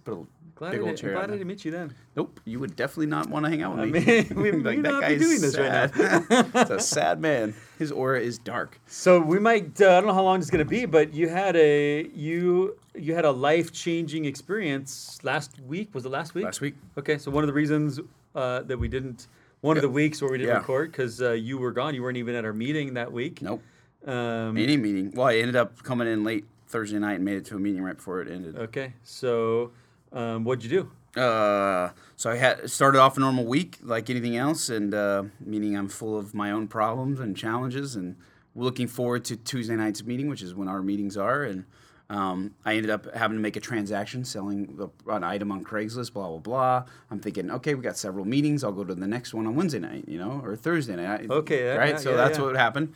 Glad,
big old chair.
glad I didn't meet you then.
Nope, you would definitely not want to hang out with
I
me.
mean, we-
be
not be doing this right
now. It's a sad man. His aura is dark.
So we might. Uh, I don't know how long it's going to be, but you had a you you had a life changing experience last week. Was it last week?
Last week,
Okay, so one of the reasons uh, that we didn't, one of the weeks where we didn't
Yeah.
record because uh, you were gone. You weren't even at our meeting that week.
nope,
Um,
any meeting. Well, I ended up coming in late Thursday night and made it to a meeting right before it ended.
okay, so um, what'd you do?
Uh, so I had started off a normal week like anything else, and uh, meaning I'm full of my own problems and challenges, and looking forward to Tuesday night's meeting, which is when our meetings are, and Um, I ended up having to make a transaction selling the, an item on Craigslist, blah, blah, blah. I'm thinking, okay, we got several meetings. I'll go to the next one on Wednesday night, you know, or Thursday night.
Okay,
Right?
yeah,
so
yeah,
that's
yeah.
what happened.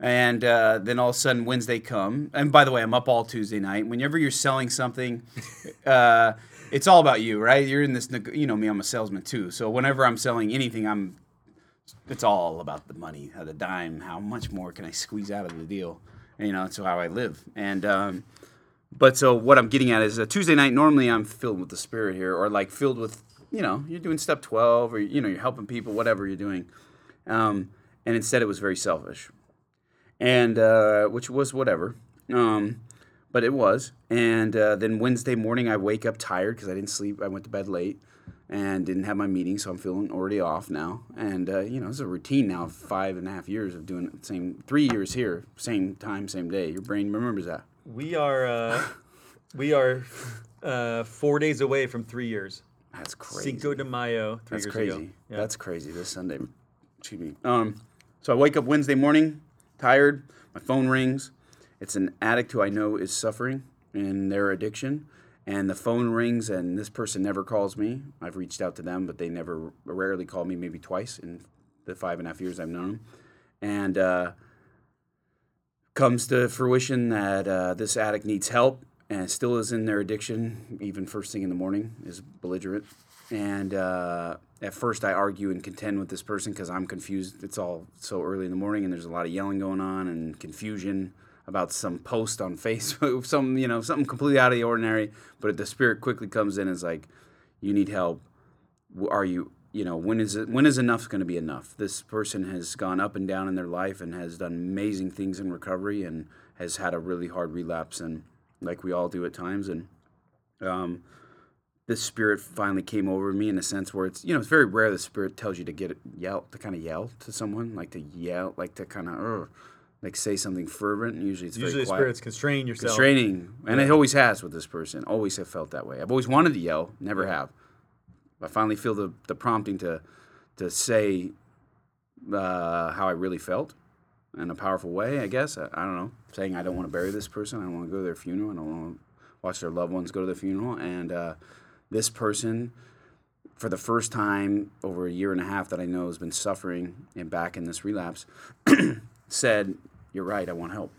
And uh, then all of a sudden Wednesday come. And by the way, I'm up all Tuesday night. Whenever you're selling something, uh, it's all about you, right? You're in this, you know me, I'm a salesman too. So whenever I'm selling anything, I'm it's all about the money, how the dime, how much more can I squeeze out of the deal? And, you know, that's how I live. And um, but so what I'm getting at is a Tuesday night. Normally, I'm filled with the spirit here, or like filled with, you know, you're doing step twelve, or you know, you're helping people, whatever you're doing. Um, and instead, it was very selfish, and uh, which was whatever. Um, but it was. And uh, then Wednesday morning, I wake up tired because I didn't sleep. I went to bed late and didn't have my meeting, so I'm feeling already off now. And uh, you know, it's a routine now. Five and a half years of doing the Same three years here, same time, same day. Your brain remembers that.
We are uh, we are uh, four days away from three years.
That's crazy.
Cinco de Mayo, three
That's
years
crazy.
ago. Yeah.
That's crazy. This Sunday. Excuse me. Um, so I wake up Wednesday morning, tired. My phone rings. It's an addict who I know is suffering in their addiction, and the phone rings, and this person never calls me. I've reached out to them, but they never, rarely call me. Maybe twice in the five and a half years I've known them, and uh, comes to fruition that uh, this addict needs help and still is in their addiction, even first thing in the morning, is belligerent. And uh, at first, I argue and contend with this person because I'm confused. It's all so early in the morning, and there's a lot of yelling going on and confusion about some post on Facebook, some you know something completely out of the ordinary. But the spirit quickly comes in and is like, "You need help. Are you?" You know when is it, when is enough going to be enough? This person has gone up and down in their life and has done amazing things in recovery and has had a really hard relapse and like we all do at times and um, this spirit finally came over me in a sense where it's you know it's very rare the spirit tells you to get yell to kind of yell to someone like to yell like to kind of like say something fervent usually it's
Usually,
very
the
quiet.
spirits constrain yourself.
constraining and it always has with this person always have felt that way. I've always wanted to yell never have. I finally feel the, the prompting to to say uh, how i really felt in a powerful way i guess. I, I don't know. Saying i don't want to bury this person i don't want to go to their funeral i don't want to watch their loved ones go to the funeral and uh, this person for the first time over a year and a half that i know has been suffering and back in this relapse said you're right i want help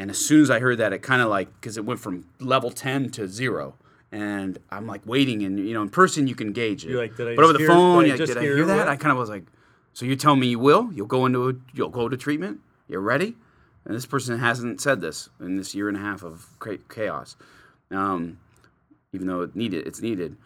and as soon as I heard that, it kind of like because it went from level ten to zero, and I'm like waiting, and you know, in person you can gauge it.
You're like, did I
but over the
hear-
phone,
did
like,
just
did I
hear
hear that?
what?
I kind of was like, so you tell me you will? You'll go into a, you'll go to treatment? You're ready? And this person hasn't said this in this year and a half of chaos, um, even though it needed, it's needed.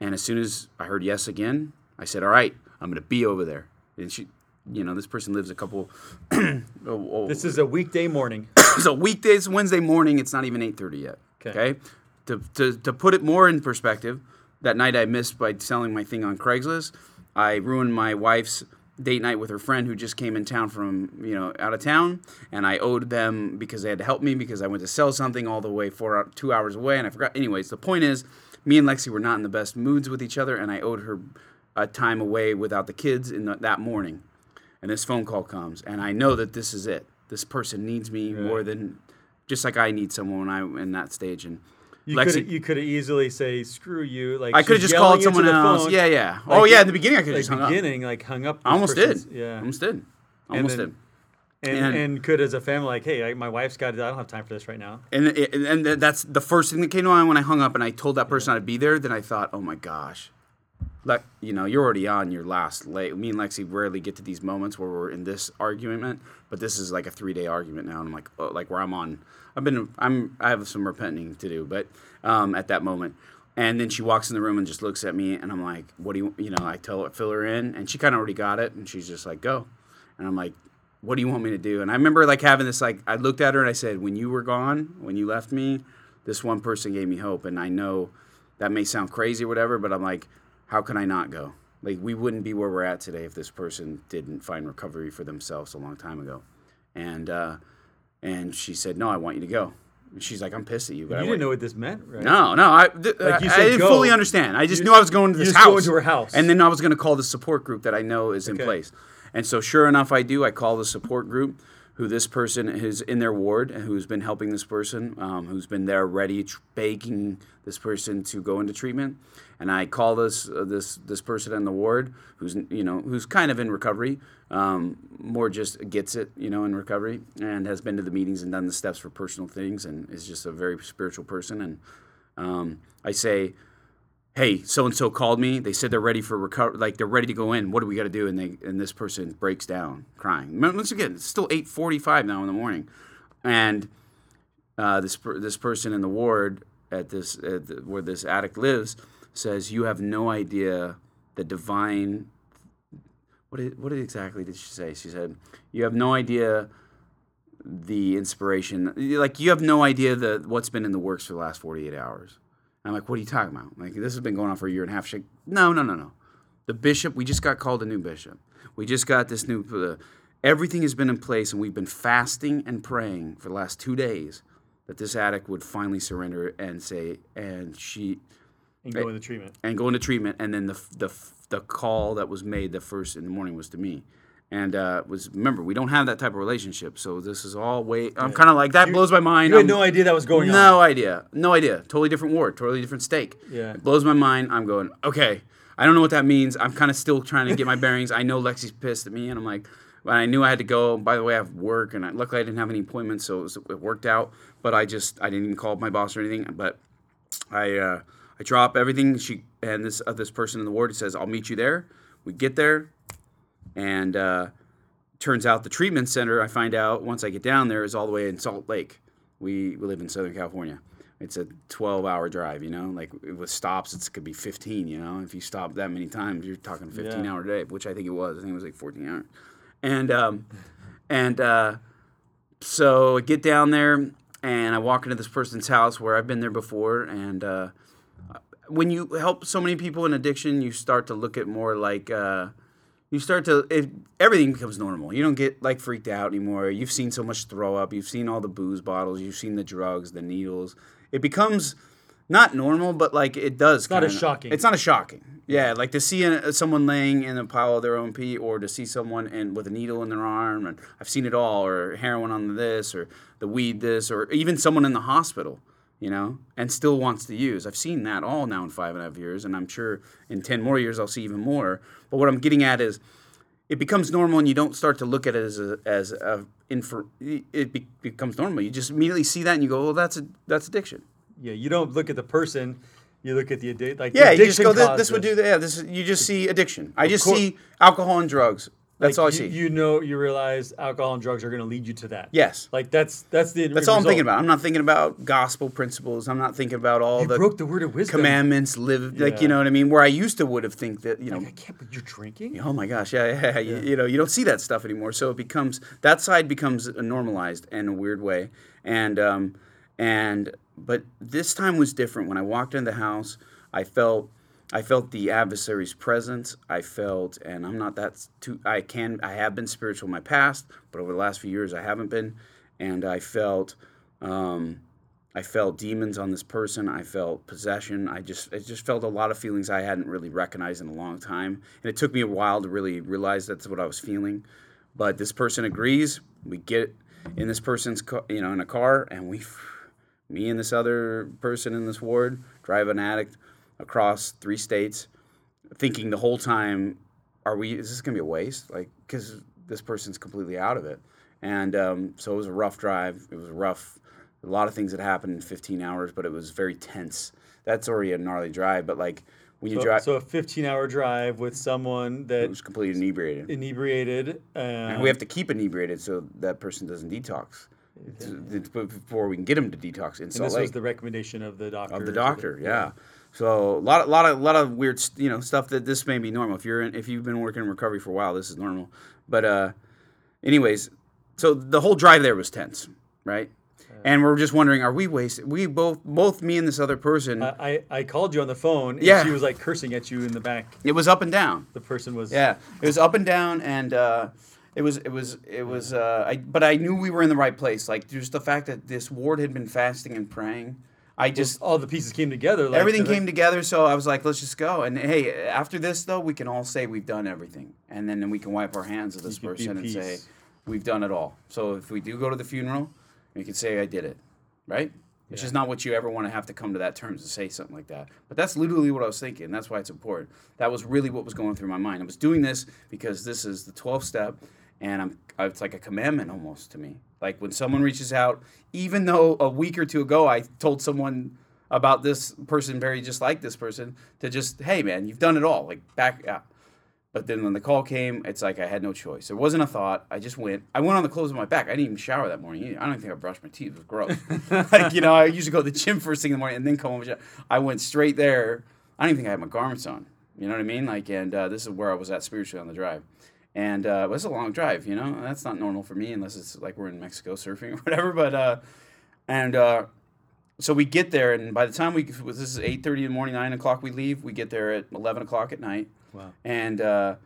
And as soon as I heard yes again, I said, all right, I'm going to be over there. And she, you know, this person lives a couple. oh, oh,
This is a weekday morning.
so weekdays, Wednesday morning, it's not even eight thirty yet.
'Kay.
Okay. To, to to put it more in perspective, that night I missed by selling my thing on Craigslist. I ruined my wife's date night with her friend who just came in town from you know out of town, and I owed them because they had to help me because I went to sell something all the way four two hours away, and I forgot. Anyways, the point is, me and Lexi were not in the best moods with each other, and I owed her a time away without the kids in the, that morning and this phone call comes, and I know that this is it. This person needs me more than just like I need someone when I'm in that stage. And
You
Lexi-
could you could easily say screw you. Like
I could have just called someone
the
else.
phone.
Yeah, yeah.
Like
oh, yeah. In the beginning, I could have
Like
just hung up.
beginning, like hung up.
I almost did.
Yeah.
almost did. Almost
then-
did.
and,
And-
and could as a family like, hey, I, my wife's got. I don't have time for this right now.
And and and that's the first thing that came to mind when I hung up and I told that person I'd be there. Then I thought, oh my gosh, like you know, you're already on your last leg. Me and Lexi rarely get to these moments where we're in this argument, but this is like a three day argument now, and I'm like, oh, like where I'm on. I've been, I'm, I have some repenting to do, but um, at that moment. And then she walks in the room and just looks at me, and I'm like, "What do you, you know?" I tell her, fill her in, and she kind of already got it, and she's just like, "Go," and I'm like, "What do you want me to do?" And I remember like having this, like, I looked at her and I said, "When you were gone, when you left me, this one person gave me hope, and I know that may sound crazy or whatever, but I'm like, how can I not go? Like, we wouldn't be where we're at today if this person didn't find recovery for themselves a long time ago." And uh, and she said, "No, I want you to go." And she's like, "I'm pissed at you, but
You
I
didn't know what this meant, right?
no, no. I, th-
Like you
I- I didn't
go.
fully understand. I just
You
knew I was going to this house.
into her house.
And then I was going to call the support group that I know is in
Okay.
place. And so, sure enough, I do. I call the support group. who this person is in their ward who's been helping this person, um, who's been there ready, tr- begging this person to go into treatment. And I call this uh, this this person in the ward who's you know who's kind of in recovery, um, more just gets it you know in recovery and has been to the meetings and done the steps for personal things and is just a very spiritual person. And um, I say, hey, so and so called me. They said they're ready for recover, like they're ready to go in. What do we got to do? And they and this person breaks down crying. Once again, it's still eight forty-five now in the morning, and uh, this this person in the ward at this at the, where this addict lives says, "You have no idea the divine." What did, what exactly did she say? She said, "You have no idea." the inspiration like you have no idea the what's been in the works for the last 48 hours I'm like, what are you talking about? Like, this has been going on for a year and a half. Like, no, no, no, no. The bishop, we just got called a new bishop. We just got this new, uh, everything has been in place, and we've been fasting and praying for the last two days that this addict would finally surrender and say, and she,
and go into treatment.
and go into treatment. And then the, the, the call that was made the first in the morning was to me. And uh, was remember we don't have that type of relationship, so this is all way. I'm kind of like that blows my mind.
You had
I'm-
no idea that was going on.
no idea. No idea. Totally different ward, totally different stake.
Yeah.
It blows my mind. I'm going, okay. I don't know what that means. I'm kind of still trying to get my bearings. I know Lexi's pissed at me, and I'm like, but I knew I had to go. By the way, I have work, and I, luckily I didn't have any appointments, so it, was, it worked out. But I just, I didn't even call my boss or anything. But I, uh, I drop everything. She and this uh, this person in the ward says, I'll meet you there. We get there, and uh, turns out the treatment center, I find out once I get down there, is all the way in Salt Lake. We, we live in Southern California. It's a 12 hour drive, you know, like with stops, it could be 15, you know. If you stop that many times, you're talking 15
Yeah.
hour day, which I think it was. I think it was like 14 hours. And, um, and, uh, so I get down there and I walk into this person's house where I've been there before. And, uh, when you help so many people in addiction, you start to look at more like, uh, you start to it, everything becomes normal. You don't get like freaked out anymore. You've seen so much throw up. You've seen all the booze bottles. You've seen the drugs, the needles. It becomes not normal, but like it does.
not as
kinda-
shocking.
It's not as shocking. Yeah, like to see a, someone laying in a pile of their own pee, or to see someone in, with a needle in their arm, and I've seen it all, or heroin on this, or the weed this, or even someone in the hospital you know, and still wants to use. I've seen that all now in five and a half years, and I'm sure in 10 more years I'll see even more. But what I'm getting at is it becomes normal and you don't start to look at it as a, as a, infor, it be, becomes normal. You just immediately see that and you go, well, that's a, that's addiction.
Yeah, you don't look at the person. You look at the addict. Like
Yeah, you just
addiction
go, this, this would do that. Yeah, this you just see addiction. I just see alcohol and drugs. That's
Like,
all I
you,
see.
You know, you realize alcohol and drugs are going to lead you to that.
yes.
Like that's that's the.
That's all I'm thinking about. I'm not thinking about gospel principles. I'm not thinking about all
You
the
broke the word of wisdom.
commandments, live like you know what I mean. Where I used to would have think that you know
I can't. But you're drinking.
Oh my gosh, yeah, yeah, You, you know, you don't see that stuff anymore. So it becomes that side becomes normalized in a weird way, and um, and but this time was different. When I walked in the house, I felt I felt the adversary's presence. I felt, and I'm not that too. I can I have been spiritual in my past, but over the last few years I haven't been, and I felt. Um, I felt demons on this person. I felt possession. I just I just felt a lot of feelings I hadn't really recognized in a long time, and it took me a while to really realize that's what I was feeling. But this person agrees. We get in this person's you know in a car, and we, me and this other person in this ward drive an addict across three states, thinking the whole time, are we? Is this gonna be a waste? Like because this person's completely out of it, and um, so it was a rough drive. It was rough a lot of things that happened in 15 hours, but it was very tense. That's already a gnarly drive, but like when you
So,
drive,
so a 15 hour drive with someone that
was completely inebriated.
inebriated. Uh,
and we have to keep inebriated so that person doesn't detox It's- it's before we can get him to detox in
and
Salt
this
Lake
was the recommendation of the doctor.
of the doctor. Yeah. So a lot, a lot of, lot of weird, you know, stuff that this may be normal. If you're, in, if you've been working in recovery for a while, this is normal. But, uh, anyways, so the whole drive there was tense, right? And we're just wondering, are we wasted? We both, both me and this other person,
I, I I called you on the phone. And
Yeah.
She was like cursing at you in the back.
it was up and down.
The person was.
Yeah, it was up and down, and uh, it was it was it was. Uh, I but I knew we were in the right place. Like just the fact that this ward had been fasting and praying. I just
all the pieces came together. Like,
everything came together. So I was like, let's just go. And hey, after this though, we can all say we've done everything, and then we can wipe our hands of this
You
person and say, we've done it all. So if we do go to the funeral, we can say I did it, right? It's just not what you ever want to have to come to that terms to say something like that. But that's literally what I was thinking. That's why it's important. That was really what was going through my mind. I was doing this because this is the 12th step, and I'm it's like a commandment almost to me. Like when someone reaches out, even though a week or two ago I told someone about this person very just like this person to just hey man you've done it all like back out but then when the call came, it's like I had no choice. it wasn't a thought. I just went. I went on the clothes on my back. I didn't even shower that morning. either. I don't even think I brushed my teeth. It was gross. like you know, I usually go to the gym first thing in the morning and then come home. I went straight there. I don't even think I had my garments on. You know what I mean? Like, and uh, this is where I was at spiritually on the drive. And uh, it was a long drive. You know, that's not normal for me unless it's like we're in Mexico surfing or whatever. But uh, and uh, so we get there, and by the time we this is eight thirty in the morning, nine o'clock we leave. We get there at eleven o'clock at night.
Wow.
And uh,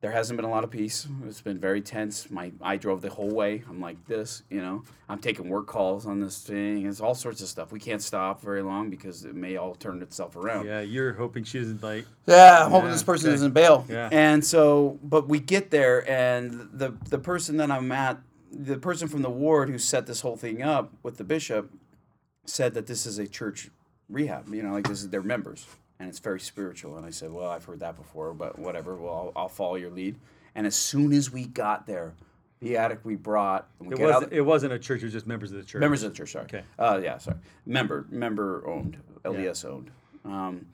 there hasn't been a lot of peace. It's been very tense. My I drove the whole way. I'm like this, you know. I'm taking work calls on this thing. It's all sorts of stuff. We can't stop very long because it may all turn itself around.
Yeah, you're hoping she doesn't like.
Yeah, I'm hoping
Yeah,
this person
okay.
doesn't bail.
Yeah.
And so, but we get there, and the the person that I'm at, the person from the ward who set this whole thing up with the bishop, said that this is a church rehab. You know, like this is their members, and it's very spiritual. And I said, well, I've heard that before, but whatever. Well, I'll, I'll follow your lead. And as soon as we got there, the attic we brought, we
It wasn't. It wasn't a church. It was just members of the church.
Members of the church, sorry.
Okay.
Uh, yeah, sorry. Member, member owned, LDS owned. Um,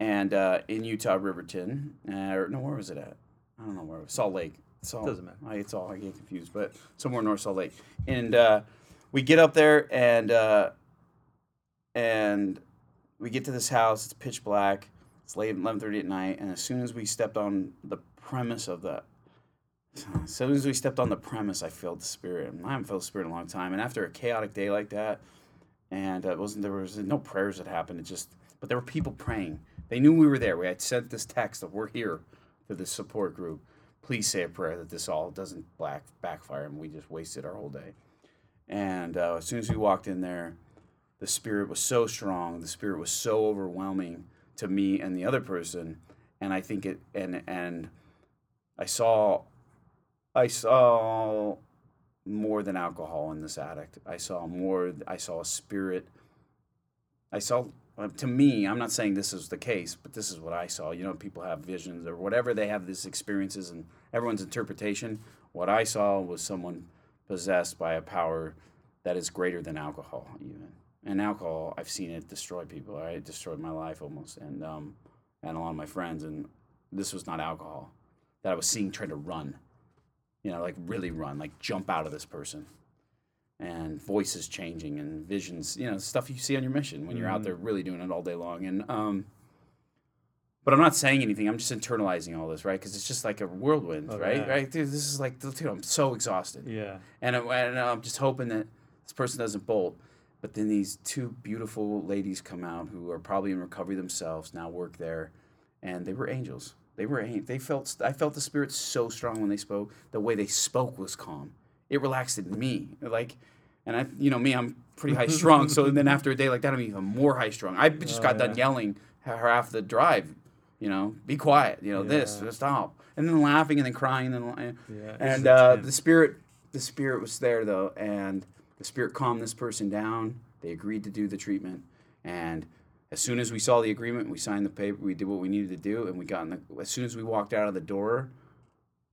and uh, in Utah, Riverton, uh, no, where was it at? I don't know where. It was. Salt Lake. Salt,
Doesn't matter.
I, it's all I get confused, but somewhere north Salt Lake. And uh, we get up there, and uh, and we get to this house. It's pitch black. It's late, eleven thirty at night, and as soon as we stepped on the premise of the as soon as we stepped on the premise, I felt the spirit. I haven't felt the spirit in a long time. And after a chaotic day like that, and uh, it wasn't there was no prayers that happened. It just, but there were people praying. They knew we were there. We had sent this text that we're here for this support group. Please say a prayer that this all doesn't black backfire and we just wasted our whole day. And uh, as soon as we walked in there, the spirit was so strong. The spirit was so overwhelming to me and the other person. And I think it and and I saw I saw more than alcohol in this addict. I saw more. I saw a spirit. I saw. uh, To me, I'm not saying this is the case, but this is what I saw. You know, people have visions or whatever they have these experiences, and everyone's interpretation. What I saw was someone possessed by a power that is greater than alcohol, even. And alcohol, I've seen it destroy people. Right? It destroyed my life almost, and um, and a lot of my friends. And this was not alcohol that I was seeing trying to run you know, like really run, like jump out of this person. And voices changing and visions, you know, stuff you see on your mission when you're out there really doing it all day long. And, um, but I'm not saying anything. I'm just internalizing all this, right? Because it's just like a whirlwind,
Oh,
right?
yeah.
Right? Dude, this is like, dude, I'm so exhausted.
Yeah.
And, I, and I'm just hoping that this person doesn't bolt. But then these two beautiful ladies come out who are probably in recovery themselves, now work there, and they were angels. They were they felt I felt the spirit so strong when they spoke. The way they spoke was calm. It relaxed me. Like, and I, you know, me, I'm pretty high strung. so then after a day like that, I'm even more high strung. I just got done yelling ha- half the drive. You know, be quiet. You know, this, stop, and then laughing and then crying and then
Yeah,
and uh, the spirit the spirit was there though and spirit calmed this person down. They agreed to do the treatment. And as soon as we saw the agreement we signed the paper we did what we needed to do and we got in the as soon as we walked out of the door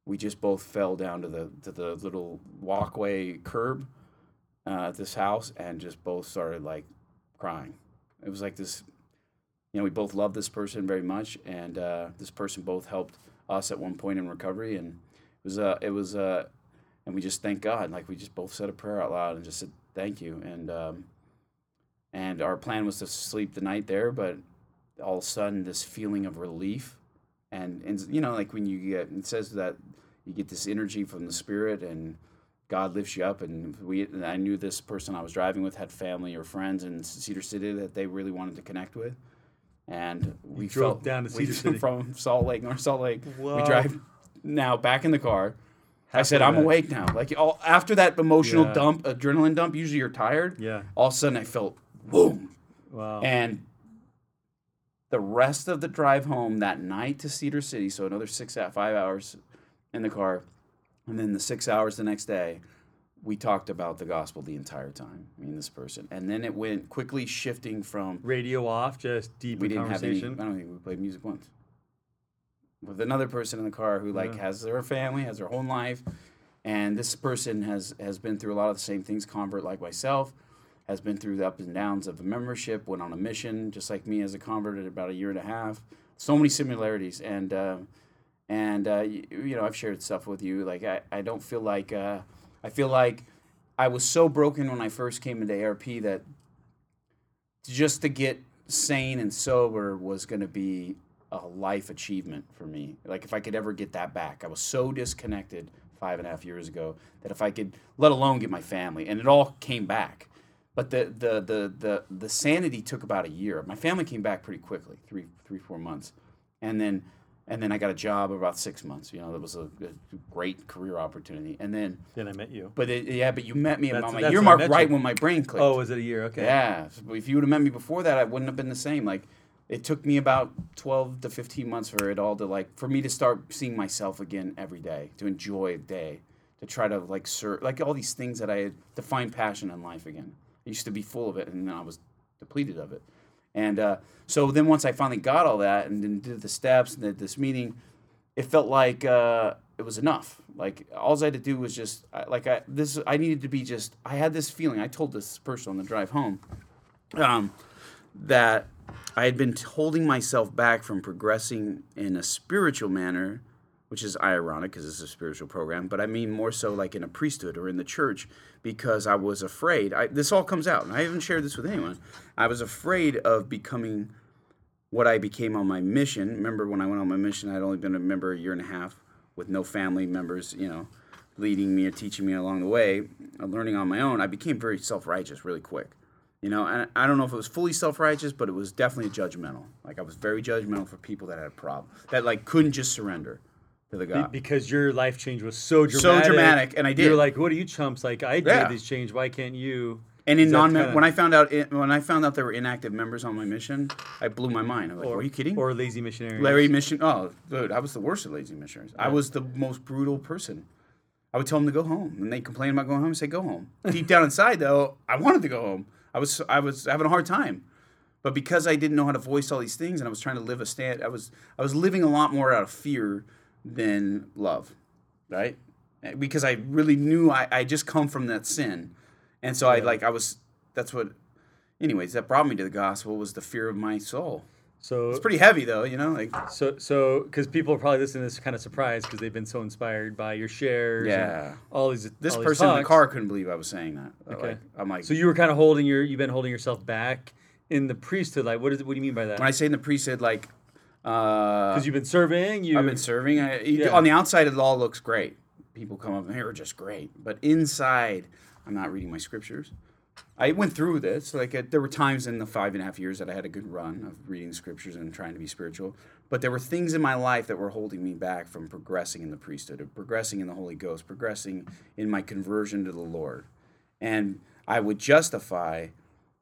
we just both fell down to the to the little walkway curb uh, at this house and just both started like crying. It was like this you know we both loved this person very much and uh, this person both helped us at one point in recovery and it was uh it was uh and we just thank God. Like we just both said a prayer out loud and just said thank you. And um and our plan was to sleep the night there but all of a sudden this feeling of relief and and you know like when you get it says that you get this energy from the spirit and God lifts you up. And we and I knew this person I was driving with had family or friends in Cedar City that they really wanted to connect with. And we
drove
felt
down to
we-
Cedar City.
from Salt Lake North Salt Lake. We drive now back in the car I said, I'm awake now. Like all, after that emotional
Yeah.
dump, adrenaline dump, usually you're tired.
Yeah.
All of a sudden I felt boom.
Wow.
And the rest of the drive home that night to Cedar City, so another six out five hours in the car, And then the six hours the next day, we talked about the gospel the entire time, I mean, this person. And then it went quickly shifting from
Radio off, just deep conversation.
we
in
didn't have any. I don't think we played music once. With another person in the car who like
Yeah.
has their family, has their whole life, and this person has has been through a lot of the same things. Convert like myself, has been through the ups and downs of the membership. Went on a mission, just like me as a convert at about a year and a half. So many similarities, and uh, and uh, you, you know I've shared stuff with you. Like I, I don't feel like uh, I feel like I was so broken when I first came into ARP that just to get sane and sober was going to be a life achievement for me. Like if I could ever get that back, I was so disconnected five and a half years ago that if I could, let alone get my family, and it all came back. But the the the the the sanity took about a year. My family came back pretty quickly, three three four months, and then and then I got a job about six months. You know, that was a, a great career opportunity. And then,
Then I met you.
but it, yeah, but you met me
That's-
on my year mark right
you.
when my brain clicked.
Oh, was it a year? Okay.
Yeah. So if you would have met me before that, I wouldn't have been the same. Like, it took me about 12 to 15 months for it all to, like, for me to start seeing myself again every day, to enjoy a day, to try to, like, serve, like, all these things that I had to find passion in life again. I used to be full of it, and then I was depleted of it. And uh, so then once I finally got all that and then did the steps and did this meeting, it felt like uh, it was enough. Like all I had to do was just like I this I needed to be just I had this feeling. I told this person on the drive home um, that I had been holding myself back from progressing in a spiritual manner, which is ironic because it's a spiritual program, but I mean more so like in a priesthood or in the church because I was afraid. I, this all comes out, and I haven't shared this with anyone. I was afraid of becoming what I became on my mission. Remember when I went on my mission, I'd only been a member a year and a half with no family members, you know, leading me or teaching me along the way, uh, learning on my own. I became very self righteous really quick. You know, and I don't know if it was fully self righteous, but it was definitely judgmental. Like I was very judgmental for people that had a problem, that like couldn't just surrender to the
Be-
God.
because your life change was so dramatic.
So dramatic, and I did.
You're like, what are you chumps? Like, I
Yeah.
did these change. Why can't you?
And in non
kinda-
when I found out it, when I found out there were inactive members on my mission, I blew my mind. I'm like,
or,
are you kidding?
Or lazy missionaries.
Larry mission. Oh, dude, I was the worst of lazy missionaries. I was the most brutal person. I would tell them to go home, and they complain about going home. and say go home. Deep down inside, though, I wanted to go home. I was I was having a hard time, but because I didn't know how to voice all these things, and I was trying to live a stand, I was I was living a lot more out of fear than love, right? Eh, Because I really knew I I just come from that sin, and so I like I was. That's what. Anyways, that brought me to the gospel was the fear of my soul.
So
It's pretty heavy though, you know, like
So, so because people are probably listening to this kind of surprised because they've been so inspired by your shares. and
Yeah.
all these.
This
all these
person in the car couldn't believe I was saying that.
Okay.
Like, I'm like,
So you were kind of holding your. You've been holding yourself back in the priesthood. Like, what is? What do you mean by that?
when I say in the priesthood, like, uh,
Because you've been serving. You.
I've been serving. I, you-
Yeah.
On the outside, it all looks great. People come up and they are just great, but inside, I'm not reading my scriptures. I went through this. Like, there were times in the five and a half years that I had a good run of reading scriptures and trying to be spiritual. But there were things in my life that were holding me back from progressing in the priesthood, progressing in the Holy Ghost, progressing in my conversion to the Lord. And I would justify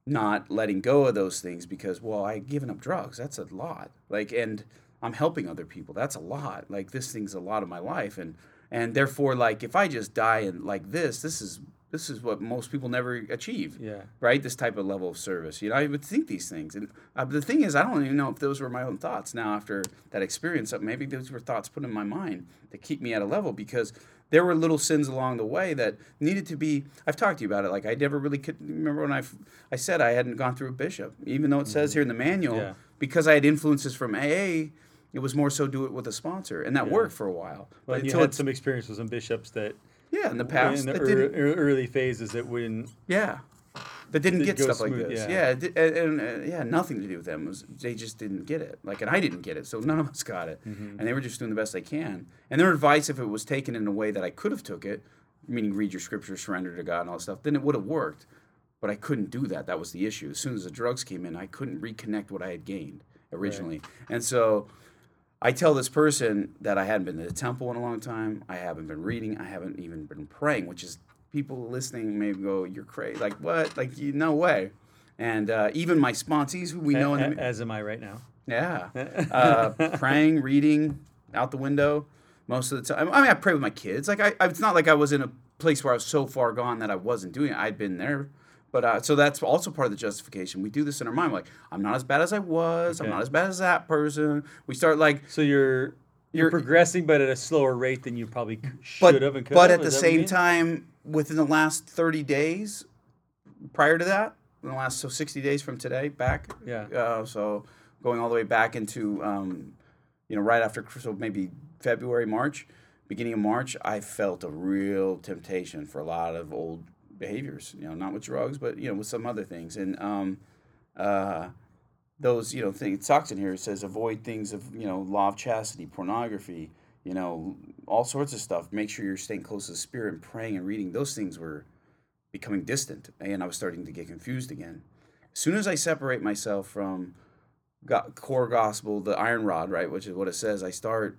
not letting go of those things because well I've given up drugs that's a lot like and i'm helping other people that's a lot like this thing's a lot of my life and and therefore like if i just die and like this this is this is what most people never achieve
Yeah.
right? This type of level of service. You know i would think these things. And uh, the thing is i don't even know if those were my own thoughts now after that experience. Uh, maybe those were thoughts put in my mind to keep me at a level because there were little sins along the way that needed to be i've talked to you about it. Like i never really could remember when I, I said i hadn't gone through a bishop even though it says here in the manual
Yeah.
because i had influences from aa it was more so do it with a sponsor. And that worked for a while.
Well,
But
you had some experience with some bishops that
yeah in the past
in the
didn't-
early phases that wouldn't.
yeah. That didn't
Didn't
get stuff like this.
yeah.
Yeah, and, and, uh, yeah, nothing to do with them. It was they just didn't get it. Like, and I didn't get it, so none of us got it.
Mm-hmm.
And they were just doing the best they can. And their advice, if it was taken in a way that I could have took it, meaning read your scripture, surrender to God, and all that stuff, then it would have worked. But I couldn't do that. That was the issue. As soon as the drugs came in, I couldn't reconnect what I had gained originally. And so I tell this person that I hadn't been to the temple in a long time. I haven't been reading. I haven't even been praying, which is people listening may go, "You're crazy!" Like what? Like you? No way. And uh, even my sponsees, who we know, in the,
as am I right now.
yeah, uh, praying, reading, out the window. most of the time. I mean, I pray with my kids. Like I, I it's not like I was in a place where I was so far gone that I wasn't doing it. I'd been there. But uh, so that's also part of the justification. We do this in our mind, like I'm not as bad as I was. I'm not as bad as that person. We start like
So you're you're,
You're-
progressing, but at a slower rate than you probably c-
but,
should have and could
but
have.
at the
Is you
same time, within the last 30 days, prior to that, in the last so 60 days from today, back.
Yeah.
Uh, so going all the way back into, um, you know, right after so maybe February, March, beginning of March, I felt a real temptation for a lot of old behaviors. You know, not with drugs, but you know, with some other things, and um, uh, those you know things. It talks in here. It says avoid things of you know law of chastity, pornography, you know, all sorts of stuff. Make sure you're staying close to the spirit and praying and reading. Those things were becoming distant, and I was starting to get confused again. As soon as I separate myself from go- core gospel, the iron rod, right, which is what it says, I start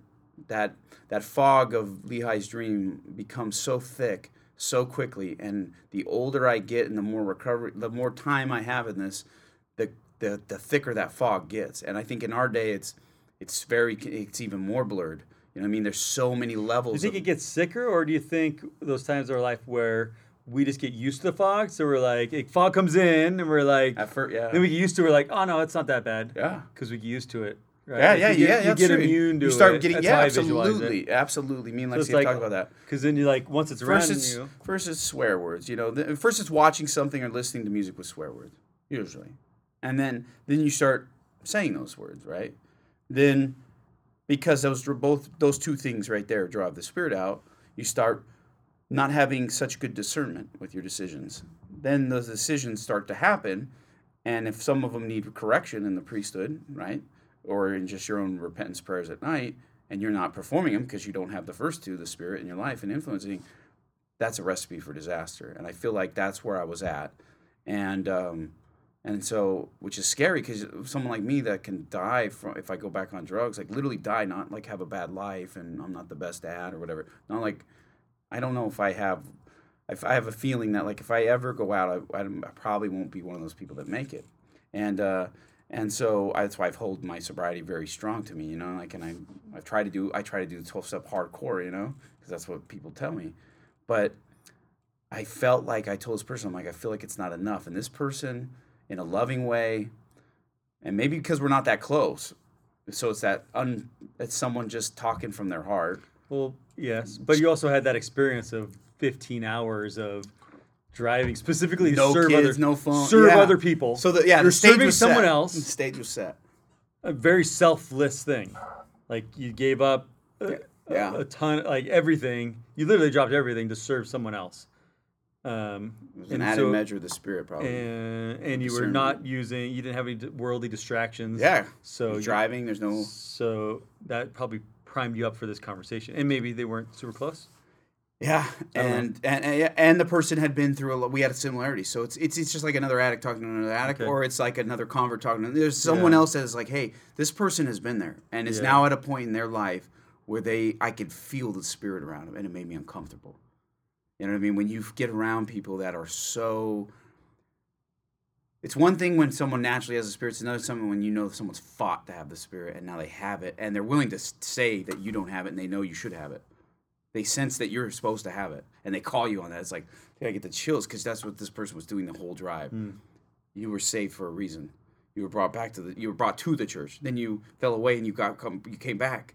that that fog of Lehi's dream becomes so thick so quickly, and the older I get, and the more recovery, the more time I have in this, the the the thicker that fog gets. And I think in our day, it's it's very it's even more blurred. You know, I mean, there's so many levels.
Do you think
of-
it gets sicker, or do you think those times in our life where we just get used to the fog? So we're like, it, fog comes in, and we're like,
first, yeah,
then we get used to. it, We're like, oh no, it's not that bad.
yeah.
because we get used to it. Right?
Yeah,
Like,
yeah,
you get,
yeah.
You get
true.
immune to
You start
it.
getting
That's
yeah,
how I visualize it.
absolutely, absolutely. Me and
So
Lexi
like-
talk about that.
Because then you like once it's
First, it's
you.
first it's swear words. You know, the, first it's watching something or listening to music with swear words, usually, and then then you start saying those words, right? Then, because those both those two things right there drive the spirit out, you start not having such good discernment with your decisions. Then those decisions start to happen, and if some of them need correction in the priesthood, right, or in just your own repentance prayers at night, and you're not performing them because you don't have the first two, the spirit in your life and influencing, that's a recipe for disaster. And I feel like that's where I was at, and um, and so which is scary because someone like me that can die from if I go back on drugs, like literally die, not like have a bad life and I'm not the best dad or whatever. Not like I don't know if I have. If I have a feeling that like if I ever go out, I, I, I probably won't be one of those people that make it, and uh, and so that's why I've hold my sobriety very strong to me, you know. Like, and I I try to do I try to do the twelve step hardcore, you know, because that's what people tell me, but I felt like I told this person, I'm like, I feel like it's not enough, and this person, in a loving way, and maybe because we're not that close, so it's that un, it's someone just talking from their heart.
Well, yes, but you also had that experience of 15 hours of driving specifically
No
serve
kids,
other
no phone,
serve
yeah.
other people.
So the, yeah,
you're
the stage
serving
was
someone
set.
else.
The stage was set.
a very selfless thing. Like you gave up a,
Yeah.
a, a ton, like everything. You literally dropped everything to serve someone else. Um,
It was an
and
added
so-
measure of the spirit, probably.
and, and you were not using. You didn't have any worldly distractions.
yeah.
So you-
driving. There's no.
So that probably primed you up for this conversation. And maybe they weren't super close.
Yeah, and, and and and the person had been through a lot. We had a similarity, so it's it's it's just like another addict talking to another addict,
Okay.
or it's like another convert talking. to There's someone
Yeah.
else that is like, hey, this person has been there and is
Yeah.
now at a point in their life where they I could feel the spirit around them, and it made me uncomfortable. You know what I mean? When you get around people that are so. It's one thing when someone naturally has a spirit. It's another something when you know someone's fought to have the spirit and now they have it, and they're willing to say that you don't have it, and they know you should have it they sense that you're supposed to have it and they call you on that. It's like i get the chills because that's what this person was doing the whole drive. Hmm. You were saved for a reason. You were brought back to the you were brought to the church. Then you fell away and you got come you came back.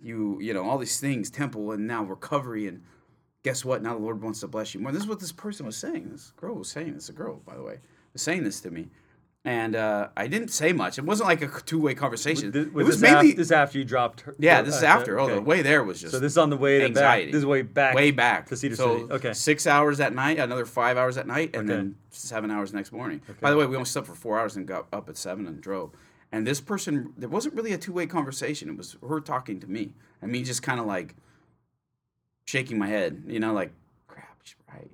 You you know all these things temple and now recovery and guess what? Now the lord wants to bless you more. This is what this person was saying. This girl was saying this a girl by the way was saying this to me and uh, I didn't say much. It wasn't like a two-way conversation.
Th-
it
Was,
mainly,
af- this after you dropped her?
yeah.
uh,
This is
uh,
after. Oh, the way there was just
So this is on the way to
anxiety.
back. This is way back.
way back
to Cedar
so
City. Okay.
six hours at night, another five hours at night, and
Okay.
then seven hours next morning. By the way, we only slept for four hours and got up at seven and drove. And this person, there wasn't really a two way conversation. It was her talking to me, and me just kind of like shaking my head, you know, like crap, she's right.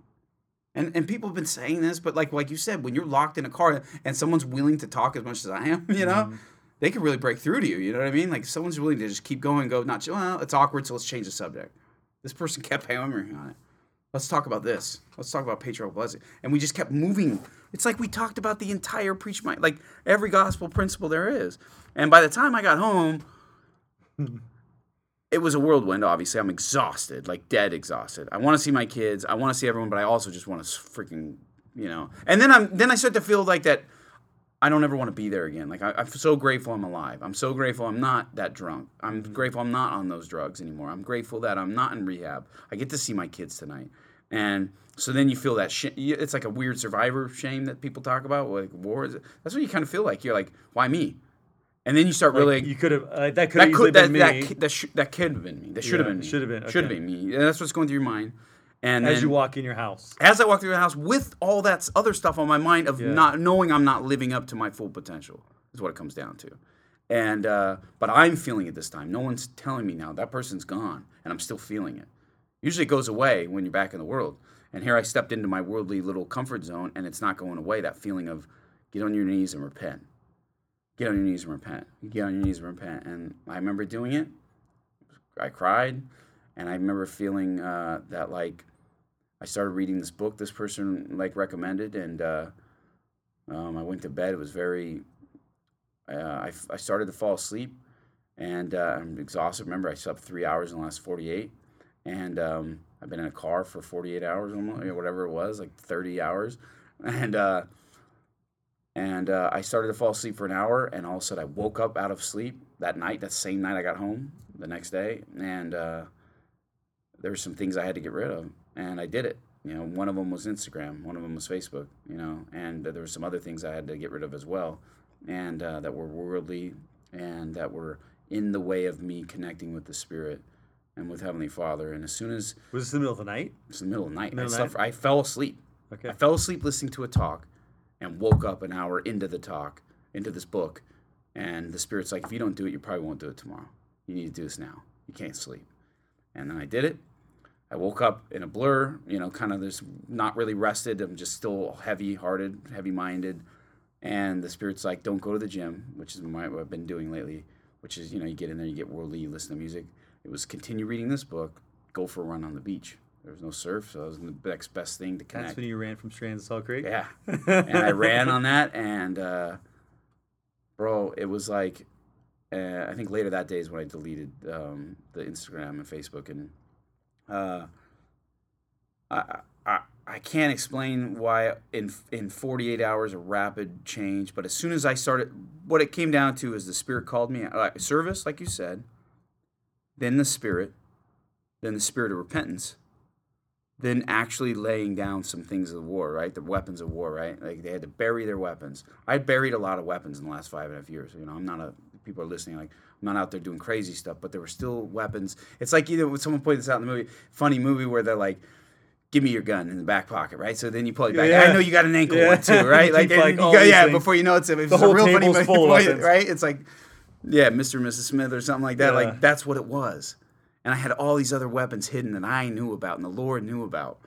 And and people have been saying this, but like like you said, when you're locked in a car and someone's willing to talk as much as I am, you know.
Mm-hmm.
They can really break through to you. You know what I mean? Like someone's willing to just keep going, go not. Well, it's awkward, so let's change the subject. This person kept hammering on it. Let's talk about this. Let's talk about patriarchal blessing. And we just kept moving. It's like we talked about the entire preach my like every gospel principle there is. And by the time I got home, it was a whirlwind. Obviously, I'm exhausted, like dead exhausted. I want to see my kids. I want to see everyone, but I also just want to freaking, you know. And then I'm then I start to feel like that. I don't ever want to be there again. Like I, I'm so grateful I'm alive. I'm so grateful I'm not that drunk. I'm mm-hmm. grateful I'm not on those drugs anymore. I'm grateful that I'm not in rehab. I get to see my kids tonight, and so then you feel that sh- It's like a weird survivor shame that people talk about, like war. is- That's what you kind of feel like. You're like, why me? And then you start really
you could have uh, that could have
that
easily
that
been me.
that, that, sh- that could have been me. That should have
Yeah,
been me.
should have been,
Should have been me. And that's what's going through your mind. And
as
then,
you walk in your house.
as I walk through the house with all that other stuff on my mind of
Yeah.
not knowing I'm not living up to my full potential is what it comes down to. And uh, but I'm feeling it this time. No one's telling me now that person's gone, and I'm still feeling it. Usually it goes away when you're back in the world. And here I stepped into my worldly little comfort zone, and it's not going away. That feeling of get on your knees and repent. Get on your knees and repent. Get on your knees and repent. And I remember doing it. I cried, and I remember feeling uh, that like I started reading this book this person like recommended, and uh, um, I went to bed. It was very. Uh, I, I started to fall asleep, and uh, I'm exhausted. Remember, I slept three hours in the last 48, and um, I've been in a car for 48 hours, almost, or whatever it was, like 30 hours, and uh, and uh, I started to fall asleep for an hour, and all of a sudden I woke up out of sleep that night. That same night I got home the next day, and uh, there were some things I had to get rid of, and I did it. You know, one of them was Instagram, one of them was Facebook. You know, and there were some other things I had to get rid of as well, and uh, that were worldly and that were in the way of me connecting with the Spirit and with Heavenly Father. And as soon as
Was this the middle of the night?
it's the middle of the night,
Middle the
slept, I fell asleep.
Okay.
I fell asleep listening to a talk and woke up an hour into the talk, into this book. And the Spirit's like, if you don't do it, you probably won't do it tomorrow. You need to do this now. You can't sleep. And then I did it. I woke up in a blur, you know, kind of this not really rested. I'm just still heavy hearted, heavy minded. And the Spirit's like, don't go to the gym, which is what I've been doing lately, which is, you know, you get in there, you get worldly, you listen to music. It was continue reading this book, go for a run on the beach. There was no surf, so it was the next best thing to connect.
That's when you ran from Strands to Salt Creek.
Yeah. and I ran on that, and uh, bro, it was like, uh, I think later that day is when I deleted um, the Instagram and Facebook, and uh, I, I I can't explain why in in 48 hours a rapid change, but as soon as I started, what it came down to is the Spirit called me uh, service, like you said, then the Spirit, then the Spirit of repentance than actually laying down some things of the war, right? The weapons of war, right? Like they had to bury their weapons. I buried a lot of weapons in the last five and a half years. You know, I'm not a people are listening like I'm not out there doing crazy stuff, but there were still weapons. It's like you know someone pointed this out in the movie, funny movie where they're like. Give me your gun in the back pocket, right? So then you pull it back.
Yeah.
I know you got an ankle
Yeah.
one too, right? Like,
like,
go- yeah.
things.
Before you know it's, it's a real funny movie,
full of weapons.
right? It's like, yeah, Mr. and Mrs. Smith or something like that.
Yeah.
Like that's what it was. And I had all these other weapons hidden that I knew about and the Lord knew about.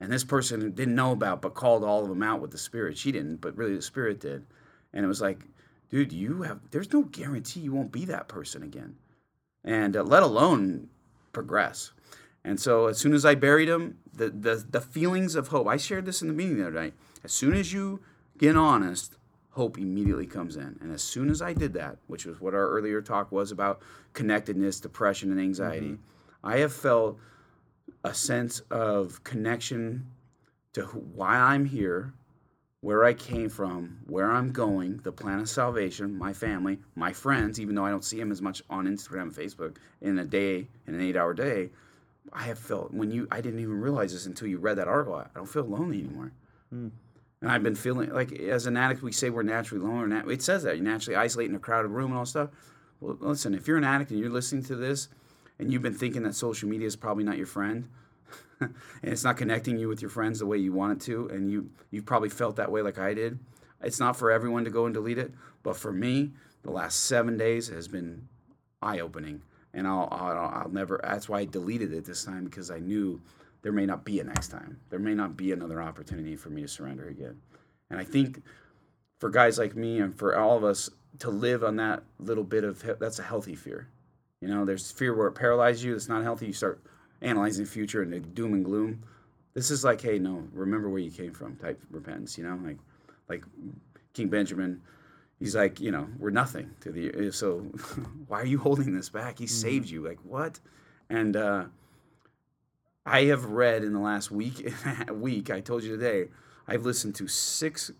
And this person didn't know about, but called all of them out with the Spirit. She didn't, but really the Spirit did. And it was like, dude, you have, there's no guarantee you won't be that person again. And uh, let alone progress. And so as soon as I buried him, the, the, the feelings of hope, I shared this in the meeting the other night. As soon as you get honest, hope immediately comes in. And as soon as I did that, which was what our earlier talk was about connectedness, depression, and anxiety, mm-hmm. I have felt a sense of connection to who, why I'm here, where I came from, where I'm going, the plan of salvation, my family, my friends, even though I don't see them as much on Instagram and Facebook in a day, in an eight hour day, I have felt when you, I didn't even realize this until you read that article. I don't feel lonely anymore. Hmm. And I've been feeling like as an addict, we say we're naturally lonely. Nat- it says that you naturally isolate in a crowded room and all stuff. Well, listen, if you're an addict and you're listening to this and you've been thinking that social media is probably not your friend, and it's not connecting you with your friends the way you want it to, and you you've probably felt that way like I did. It's not for everyone to go and delete it, but for me, the last seven days has been eye opening, and I'll, I'll I'll never. That's why I deleted it this time because I knew there may not be a next time. There may not be another opportunity for me to surrender again, and I think for guys like me and for all of us to live on that little bit of that's a healthy fear. You know, there's fear where it paralyzes you. It's not healthy. You start analyzing the future and the doom and gloom. This is like, hey, no, remember where you came from type repentance. You know, like like King Benjamin. he's like, you know, we're nothing to the. So why are you holding this back? He saved you. Like what? And uh, I have read in the last week. week, I told you today, I've listened to six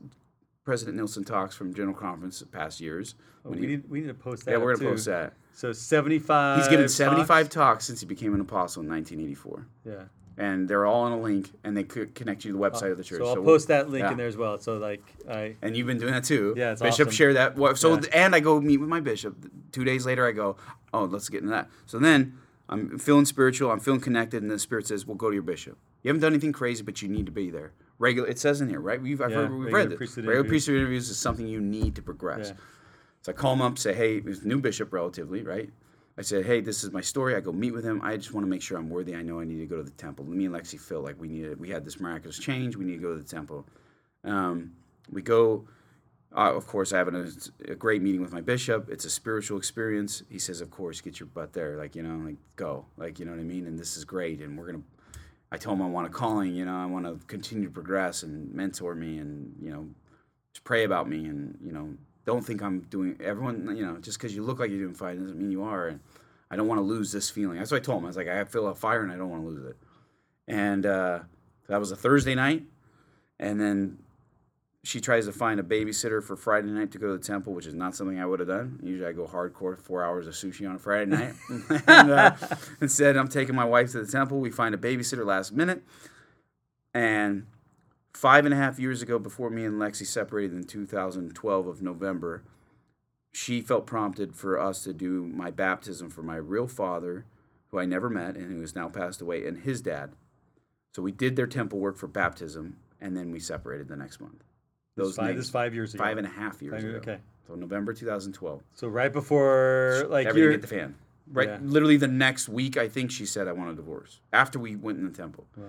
President Nelson talks from General Conference past years.
Oh, we
he-
need we need to post that.
yeah, we're gonna
too.
post that.
So seventy five.
He's given 75 talks since he became an apostle in 1984.
Yeah.
And they're all on a link, and they could connect you to the website of the church.
So I'll
we'll-
post that link
yeah.
in there as well. So like I
And you've been doing that too.
Yeah, it's
Bishop
awesome.
shared that. So
Yeah.
and I go meet with my bishop. Two days later, I go, oh, let's get into that. So then I'm feeling spiritual. I'm feeling connected, and the Spirit says, well, go to your bishop. You haven't done anything crazy, but you need to be there. Regular. It says in here, right? We've I've
Yeah,
heard, we've read this.
priesthood
Regular
interviews.
priesthood interviews is something you need to progress.
Yeah.
So I call him up, say, hey, he's new bishop relatively, right? I said, hey, this is my story. I go meet with him. I just want to make sure I'm worthy. I know I need to go to the temple. Me and Lexi feel like we needed, we had this miraculous change. We need to go to the temple. Um, we go. Uh, of course, I have an, a great meeting with my bishop. It's a spiritual experience. He says, "Of course, get your butt there. Like you know, like go. Like you know what I mean. And this is great. And we're gonna." I told him I want a calling. You know, I want to continue to progress and mentor me, and you know, just pray about me, and you know, don't think I'm doing. Everyone, you know, just because you look like you're doing fine doesn't mean you are. And I don't want to lose this feeling. That's what I told him. I was like, I feel a fire, and I don't want to lose it. And uh, that was a Thursday night, and then she tries to find a babysitter for Friday night to go to the temple, which is not something I would have done. Usually I go hardcore, four hours of sushi on a Friday night. and, uh, instead, I'm taking my wife to the temple. We find a babysitter last minute. And five and a half years ago, before me and Lexi separated in 2012 of November, she felt prompted for us to do my baptism for my real father, who I never met and who has now passed away, and his dad. So we did their temple work for baptism, and then we separated the next month. Those
five this five years ago.
five and a half years
Five-
ago.
okay.
So November 2012.
So right before like
everything hit the fan. Right,
Yeah.
literally the next week, I think she said I want a divorce after we went in the temple. Wow.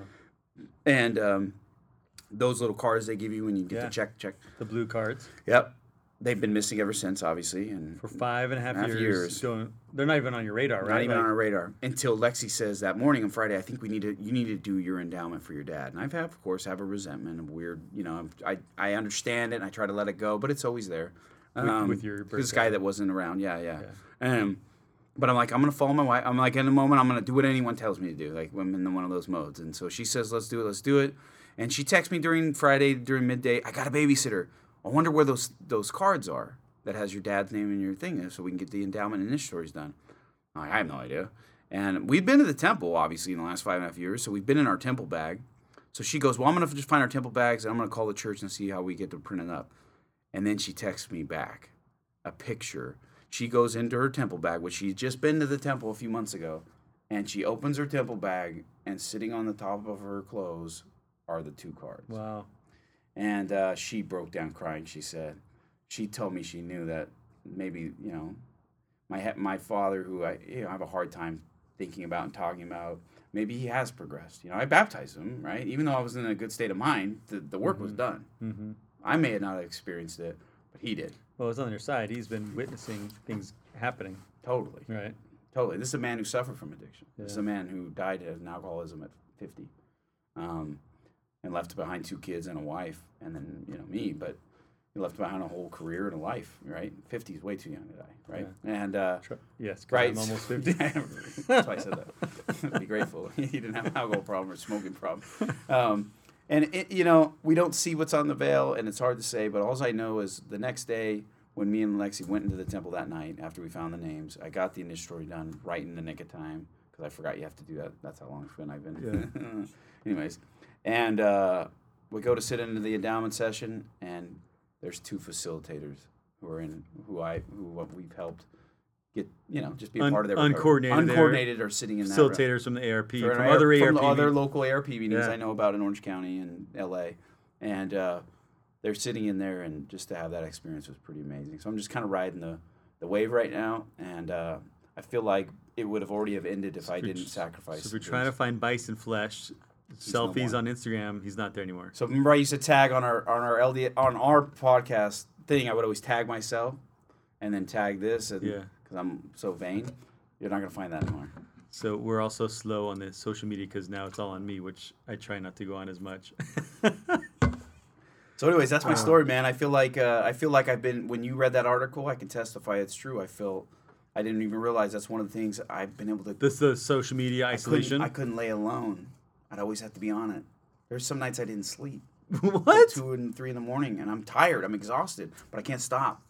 And um, those little cards they give you when you get
Yeah.
the check, check.
the blue cards
Yep, they've been missing ever since, obviously, and
for five and a half,
Half
years.
years.
They're not even on your radar, right?
not even
Like,
on our radar until Lexi says that morning on Friday, I think we need to you need to do your endowment for your dad. And I've had, of course, have a resentment, a weird, you know, I I understand it, and I try to let it go, but it's always there. Um,
with your
this guy that wasn't around, yeah, yeah. Um, but I'm like, I'm gonna follow my wife. I'm like, in a moment, I'm gonna do what anyone tells me to do. Like, I'm in one of those modes. And so she says, let's do it, let's do it. And she texts me during Friday, during midday, I got a babysitter. I wonder where those those cards are that has your dad's name and your thing, so we can get the endowment and initiatories done. Like, I have no idea. And we've been to the temple, obviously, in the last five and a half years. So we've been in our temple bag. So she goes, Well, I'm going to just find our temple bags and I'm going to call the church and see how we get to print it up. And then she texts me back a picture. She goes into her temple bag, which she's just been to the temple a few months ago, and she opens her temple bag, and sitting on the top of her clothes are the two cards.
Wow.
And uh, she broke down crying. She said, she told me she knew that maybe you know, my my father, who I you know have a hard time thinking about and talking about, maybe he has progressed. You know, I baptized him, right? Even though I was in a good state of mind, the, the work was done.
Mm-hmm.
I may not have not experienced it, but he did.
Well, it's on your side. He's been witnessing things happening,
Totally,
right?
totally. This is a man who suffered from addiction. This is a man who died of an alcoholism at fifty, um, and left behind two kids and a wife, and then you know me, but. He left behind a whole career and a life, right? 50 is way too young to die, right? And uh,
Tr- Yes,
Right.
I'm almost fifty.
That's why I said that. Be grateful. he didn't have an alcohol problem or smoking problem. Um, and it, you know, we don't see what's on the veil, and it's hard to say. But all I know is the next day, when me and Lexi went into the temple that night after we found the names, I got the initiatory done right in the nick of time because I forgot you have to do that. That's how long it's been I've been. Yeah. Anyways, and uh, we go to sit into the endowment session, and there's two facilitators who are in who I who we've helped get you know just be a
Un-
part of their
uncoordinated
uncoordinated are sitting in that.
Facilitators from the ARP,
For
from other
ARP from the other local ARP meetings
Yeah.
I know about in Orange County and LA, and uh, they're sitting in there, and just to have that experience was pretty amazing. So I'm just kind of riding the the wave right now, and uh, I feel like it would have already have ended if I didn't sacrifice.
So if you're trying to find bison flesh, selfies
more.
on Instagram, he's not there anymore.
So remember, I used to tag on our on our LD on our podcast thing. I would always tag myself, and then tag this, and
Yeah.
because I'm so vain, you're not gonna find that anymore.
So we're also slow on the social media because now it's all on me, which I try not to go on as much.
So, anyways, that's my story, man. I feel like uh, I feel like I've been. When you read that article, I can testify it's true. I feel. I didn't even realize that's one of the things I've been able to.
This is the social media
I
isolation.
couldn't, I couldn't lay alone. I'd always have to be on it. There's some nights I didn't sleep.
what?
Two and three in the morning, and I'm tired. I'm exhausted, but I can't stop.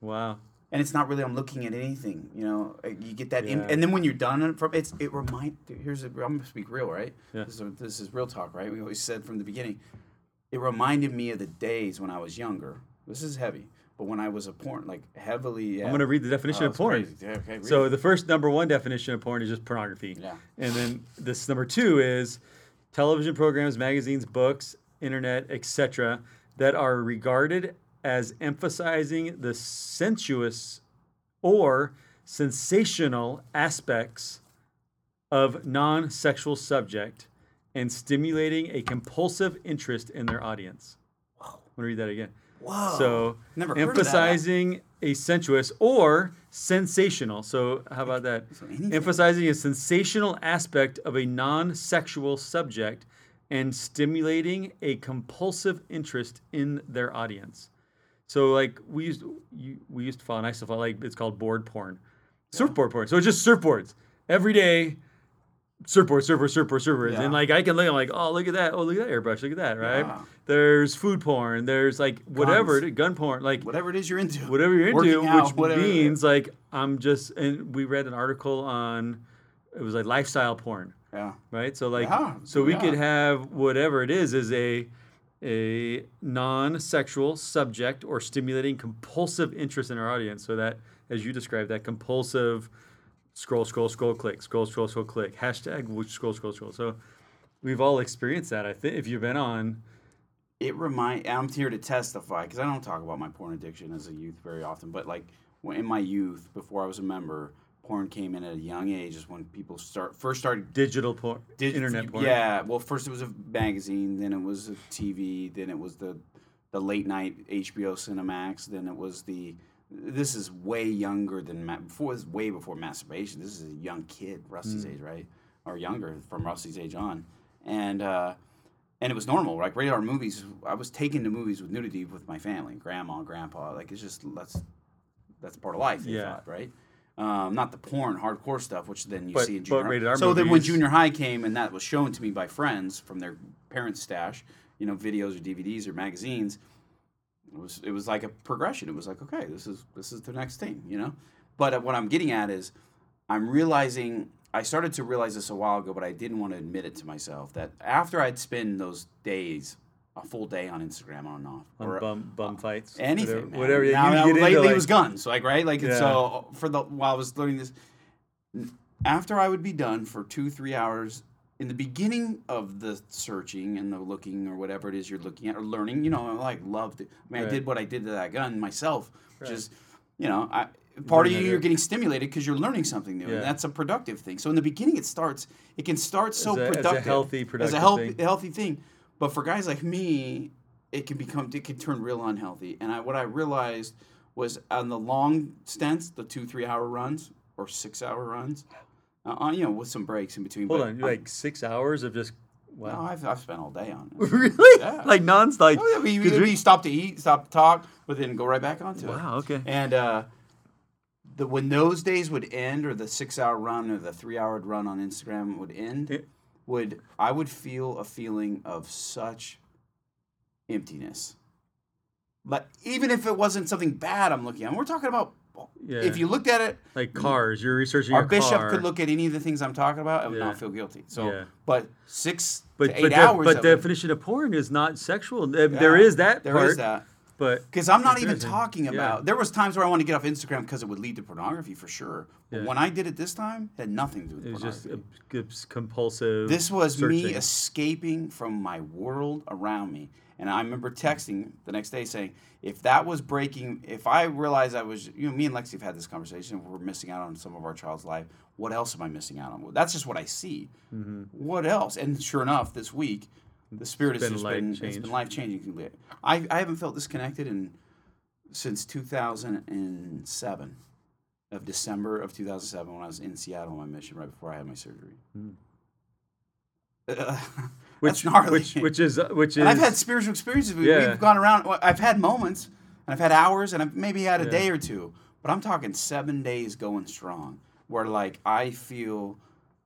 Wow.
and it's not really I'm looking at anything. You know, you get that,
Yeah.
and then when you're done from it's it remind. Here's a, I'm gonna speak real, right?
Yeah.
This is, this is real talk, right? We always said from the beginning. It reminded me of the days when I was younger. This is heavy, but when I was a porn, like heavily. Yeah.
I'm gonna read the oh, definition
Oh,
of porn.
Yeah, okay,
So
it.
the first number one definition of porn is just pornography.
Yeah.
And then this number two is television programs, magazines, books, internet, etc., that are regarded as emphasizing the sensuous or sensational aspects of non-sexual subject and stimulating a compulsive interest in their audience. I'm gonna read that again.
Whoa.
So
Never heard of that.
emphasizing a sensuous or sensational. So how about that?
anything.
Emphasizing a sensational aspect of a non-sexual subject and stimulating a compulsive interest in their audience. So like we used you, we used to follow, and I still follow like it's called board porn, surfboard porn. So it's just surfboards every day. Surfboard, surfboard, surfboard, surfboards,
Yeah.
and like I can look, I'm like, oh look at that, oh look at that airbrush, look at that, right?
Yeah.
There's food porn, there's like whatever,
Guns.
gun porn, like
whatever it is you're into.
whatever you're into,
out,
which
whatever.
means like I'm just. And we read an article on, it was like lifestyle porn,
Yeah.
right? So like,
Yeah,
so we could have whatever it is is a a non-sexual subject or stimulating compulsive interest in our audience. So that, as you described, that compulsive scroll, scroll, scroll, click, scroll, scroll, scroll, click, hashtag which scroll, scroll, scroll. So we've all experienced that. I think if you've been on,
it remind I'm here to testify because I don't talk about my porn addiction as a youth very often, but like in my youth, before I was a member, porn came in at a young age. Is when people start first started.
digital porn,
Did,
internet porn.
Yeah, well, first it was a magazine, then it was a TV, then it was the the late night HBO Cinemax, then it was the. This is way younger than ma- before. This is way before masturbation. This is a young kid, Rusty's age, right, or younger from Rusty's age on, and uh, and it was normal. Like radar movies, I was taken to movies with nudity with my family, grandma, grandpa. Like it's just that's that's part of life.
Yeah.
thought, right? Um, not the porn, hardcore stuff, which then you
But-
see in junior. high. so then when junior high came and that was shown to me by friends from their parents' stash, you know, videos or DVDs or magazines, it was it was like a progression. It was like, okay, this is this is the next thing, you know. But uh, what I'm getting at is, I'm realizing I started to realize this a while ago, but I didn't want to admit it to myself that after I'd spend those days, a full day on Instagram on and off,
on
or
bum bum fights,
anything,
whatever. whatever
Now,
you
now,
get into,
lately
like-
it was guns, like right, like
Yeah.
so for the while I was learning this, after I would be done for two three hours in the beginning of the searching and the looking or whatever it is you're looking at or learning, you know, I like loved it. I mean, I did what I did to that gun myself, which is, you know, I. Part of you, you're getting stimulated because you're learning something new,
Yeah.
and that's a productive thing. So in the beginning, it starts. It can start so
As a- as a
productive,
healthy,
as
productive
a health,
thing.
healthy thing. But for guys like me, it can become it can turn real unhealthy. And I, what I realized was on the long stints, the two three hour runs or six hour runs, uh, you know with some breaks in between.
Hold
but
on, you're like six hours of just
no. I've, I've spent all day on it.
really?
Yeah.
Like non like
Oh, yeah, we, we, stop to eat, stop to talk, but then go right back onto it.
Wow, okay.
And uh, the when those days would end, or the six hour run, or the three hour run on Instagram would end, would I would feel a feeling of such emptiness. But even if it wasn't something bad I'm looking at, we're talking about.
Yeah.
If you looked at it,
like cars, you're researching
our
your
bishop
car.
could look at any of the things I'm talking about and would
Yeah.
not feel guilty. So,
Yeah.
but six
but
to eight
but,
hours.
but
it-
definition of porn is not sexual. There- is that
There
part,
is that.
but
Because I'm not even talking about. There was times where I wanted to get off Instagram because it would lead to pornography for sure. But when I did it this time, it had nothing to do with
it was just
pornography.
a, it's compulsive.
this was me escaping from my world around me. And I remember texting the next day saying, if that was breaking, if I realized I was, you know, me and Lexi have had this conversation, we're missing out on some of our child's life. What else am I missing out on? That's just what I see. Mm-hmm. What else? And sure enough, this week, the spirit has
been
just
life
been, it's been life changing. I, I haven't felt disconnected in since 2007 of December of 2007 when I was in Seattle on my mission right before I had my surgery. That's hmm. gnarly.
Which which is uh, which is
and I've had spiritual experiences. We,
Yeah.
We've gone around. I've had moments, and I've had hours, and I've maybe had a
Yeah.
day or two. But I'm talking seven days going strong, where like I feel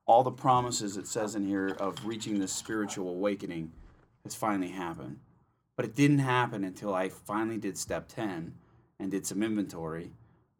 all the promises it says in here of reaching this spiritual awakening has finally happened. But it didn't happen until I finally did step ten and did some inventory,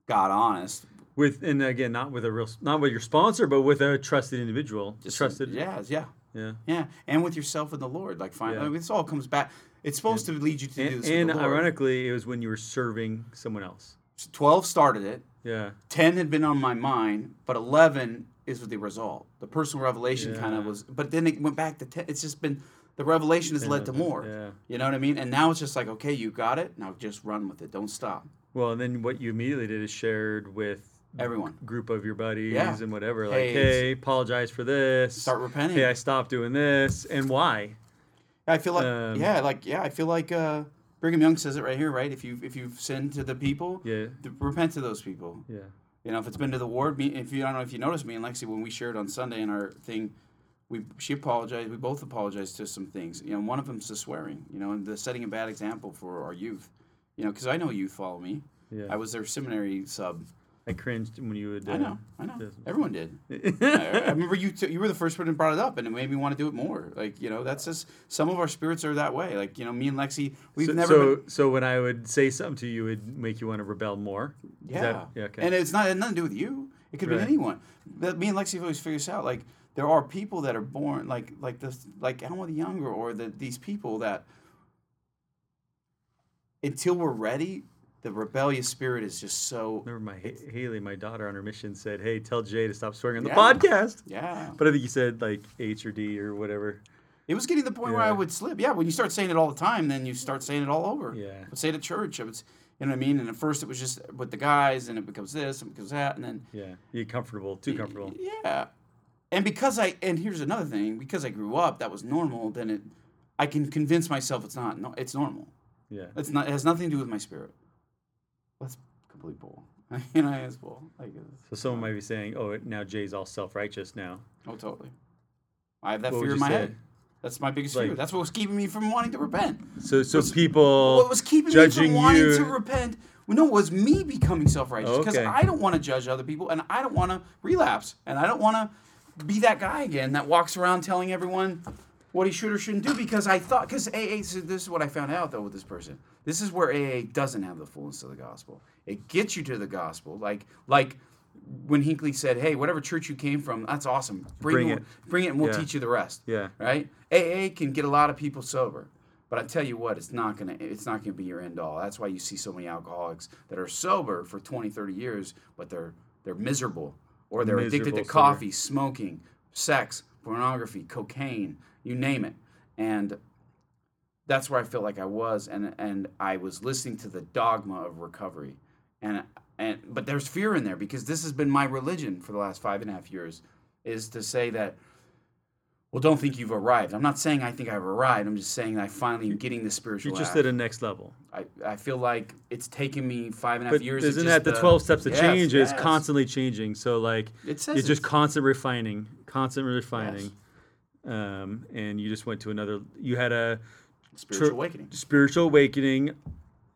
got honest.
with and again not with a real not with your sponsor, but with a trusted individual,
Just
trusted.
Yeah, yeah,
yeah.
yeah, and with yourself and the Lord. Like finally,
Yeah.
I mean, this all comes back. It's supposed to lead you to do
And,
this. with
and ironically, it was when you were serving someone else.
12 started it.
Yeah.
10 had been on my mind, but 11 is the result. The personal revelation kind of was, but then it went back to 10. It's just been, the revelation has led to more.
Yeah.
You know what I mean? And now it's just like, okay, you got it. Now just run with it. Don't stop.
Well, and then what you immediately did is shared with
Everyone.
group of your buddies
Yeah.
and whatever. Like,
Hey,
hey, apologize for this.
Start repenting.
Hey, I stopped doing this, and why?
I feel like,
Um,
yeah, like, yeah, I feel like uh, Brigham Young says it right here, right? If you if you've sinned to the people,
Yeah.
th- repent to those people.
Yeah.
You know, if it's been to the ward, me, if you I don't know if you noticed me and Lexi when we shared on Sunday in our thing, we she apologized. We both apologized to some things. You know, one of them's the swearing. You know, and the setting a bad example for our youth. You know, because I know youth follow me.
Yeah.
I was their seminary sub.
I cringed when you would. Uh,
I know, I know. Everyone did. I, I remember you. T- you were the first one that brought it up, and it made me want to do it more. Like you know, that's just some of our spirits are that way. Like you know, me and Lexi, we've
so,
never.
so,
been,
so when I would say something to you, it would make you want to rebel more.
Yeah.
that- yeah. Okay.
And it's not it had nothing to do with you. It could
Right.
be anyone. But me and Lexi have always figured this out. Like there are people that are born like like this like Alma the Younger or the, these people that until we're ready, the rebellious spirit is just so
Remember, my Ha- Haley, my daughter, on her mission said, "Hey, tell Jay to stop swearing on the
Yeah.
podcast."
yeah.
But I think you said like H or D or whatever.
It was getting to the point where I would slip. Yeah, when you start saying it all the time, then you start saying it all over.
Yeah.
I would say it at church. I was, you know what I mean? And at first it was just with the guys, and it becomes this, and it becomes that, and then
Yeah. You get comfortable, too comfortable.
Yeah. And because I and here's another thing, because I grew up, that was normal, then it I can convince myself it's not no it's normal.
Yeah.
It's not it has nothing to do with my spirit. That's complete bull. you know, it's bull. Like it's,
So someone might be saying, "Oh, now Jay's all self-righteous now."
oh totally. I have that
What
fear in my
say?
head. That's my biggest
Like-
fear. That's what was keeping me from wanting to repent.
So, so
What's-
people
what was keeping me from wanting
you.
to repent? Well, no, it was me becoming self-righteous because
Okay.
I don't want to judge other people, and I don't want to relapse, and I don't want to be that guy again that walks around telling everyone what he should or shouldn't do because I thought because AA. So this is what I found out though with this person. This is where AA doesn't have the fullness of the gospel. It gets you to the gospel, like like when Hinckley said, "Hey, whatever church you came from, that's awesome. Bring,
Bring
it, bring it, and we'll
Yeah.
teach you the rest."
Yeah.
right? AA can get a lot of people sober, but I tell you what, it's not gonna it's not gonna be your end all. That's why you see so many alcoholics that are sober for 20, 30 years, but they're they're miserable or they're addicted to
Miserable sober.
coffee, smoking, sex, pornography, cocaine, you name it, and that's where I felt like I was, and and I was listening to the dogma of recovery, and and but there's fear in there because this has been my religion for the last five and a half years, is to say that well, don't think you've arrived. I'm not saying I think I've arrived. I'm just saying I finally am getting the spiritual.
You're just
act.
did a next level.
I, I feel like it's taken me five and a half
But
years.
isn't that the uh, 12 steps to
Yes,
change? Is constantly changing. So like
It says
it's just constant refining, constant refining. Um, and you just went to another. You had a
spiritual
tr-
awakening.
spiritual awakening,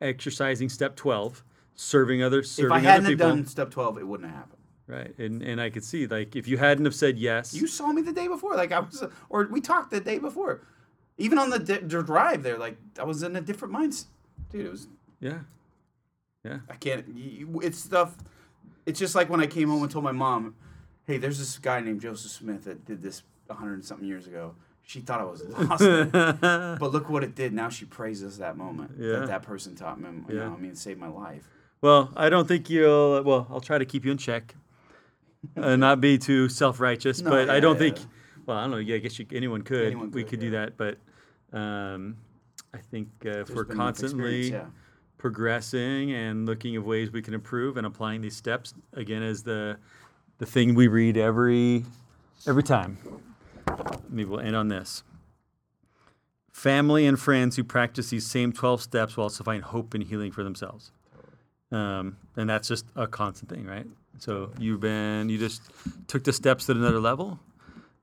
exercising step 12, serving other
If I hadn't have
people.
done step 12, it wouldn't have happened.
Right, and and I could see like if you hadn't have said yes,
You saw me the day before, like I was, or we talked the day before. Even on the, the drive there, like I was in a different mindset. Dude, it was
yeah, yeah,
I can't. You, it's stuff. It's just like when I came home and told my mom, "Hey, there's this guy named Joseph Smith that did this hundred and something years ago." She thought I was lost, but look what it did. Now she praises that moment
Yeah.
that that person taught me. You
Yeah.
know, I mean, saved my life.
Well, I don't think you'll. Well, I'll try to keep you in check, uh, not be too self-righteous.
No,
but I don't
yeah.
think. Well, I don't know. Yeah, I guess you, anyone could.
Anyone
we
could,
could do that, but um, I think uh, if we're constantly progressing and looking of ways we can improve and applying these steps again as the the thing we read every every time. Maybe we'll end on this. Family and friends who practice these same 12 steps will also find hope and healing for themselves. Um, and that's just a constant thing, right? So you've been, you just took the steps to another level.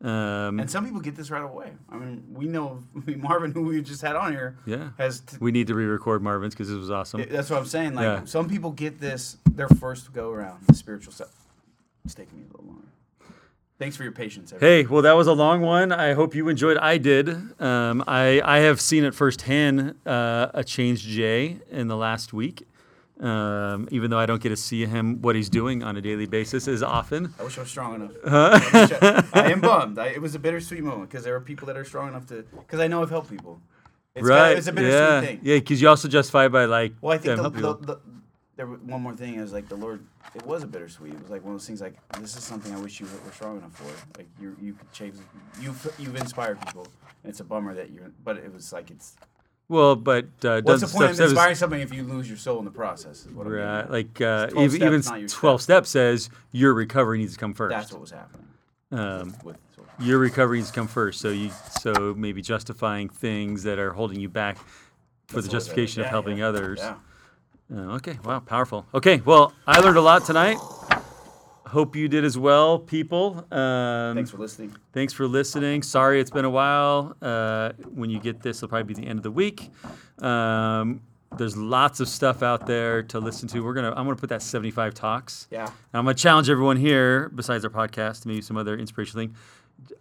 Um,
And some people get this right away. I mean, we know I mean, Marvin, who we just had on here,
yeah.
has. T-
We need to re-record Marvin's because this was awesome.
that's what I'm saying. Like
Yeah.
some people get this their first go around the spiritual stuff. It's taking me a little longer. Thanks for your patience. everyone.
Hey, well, that was a long one. I hope you enjoyed. I did. Um, I I have seen it firsthand. Uh, a changed Jay in the last week. Um, even though I don't get to see him what he's doing on a daily basis as often.
I wish I was strong enough. I, I, I, am bummed. I, it was a bittersweet moment because there are people that are strong enough to. Because I know I've helped people. It's
right?
Got, it's a bittersweet
yeah.
thing.
Yeah, because you also justify by like.
Well, I think the, the, the, there was one more thing is like the Lord. It was a bittersweet. It was like one of those things. Like this is something I wish you were strong enough for. Like you, you could change. You, you've inspired people. And it's a bummer that you're. But it was like it's.
well, but uh,
What's the point of inspiring something if you lose your soul in the process? Is what I'm getting
Right, like uh,
12
even, even
steps, your
12 steps says your recovery needs to come first.
That's what was happening.
um,
With, so,
your recovery needs to come first. So you so maybe justifying things that are holding you back for the
That's was
justification of
yeah,
helping
yeah,
others.
Yeah.
Uh, okay, wow, powerful. Okay, well, I learned a lot tonight. Hope you did as well, people. Um,
Thanks for listening.
Thanks for listening. Sorry it's been a while. Uh, when you get this, it'll probably be the end of the week. Um, there's lots of stuff out there to listen to. We're gonna. I'm gonna put that 75 talks.
Yeah.
And I'm gonna challenge everyone here, besides our podcast, maybe some other inspirational thing.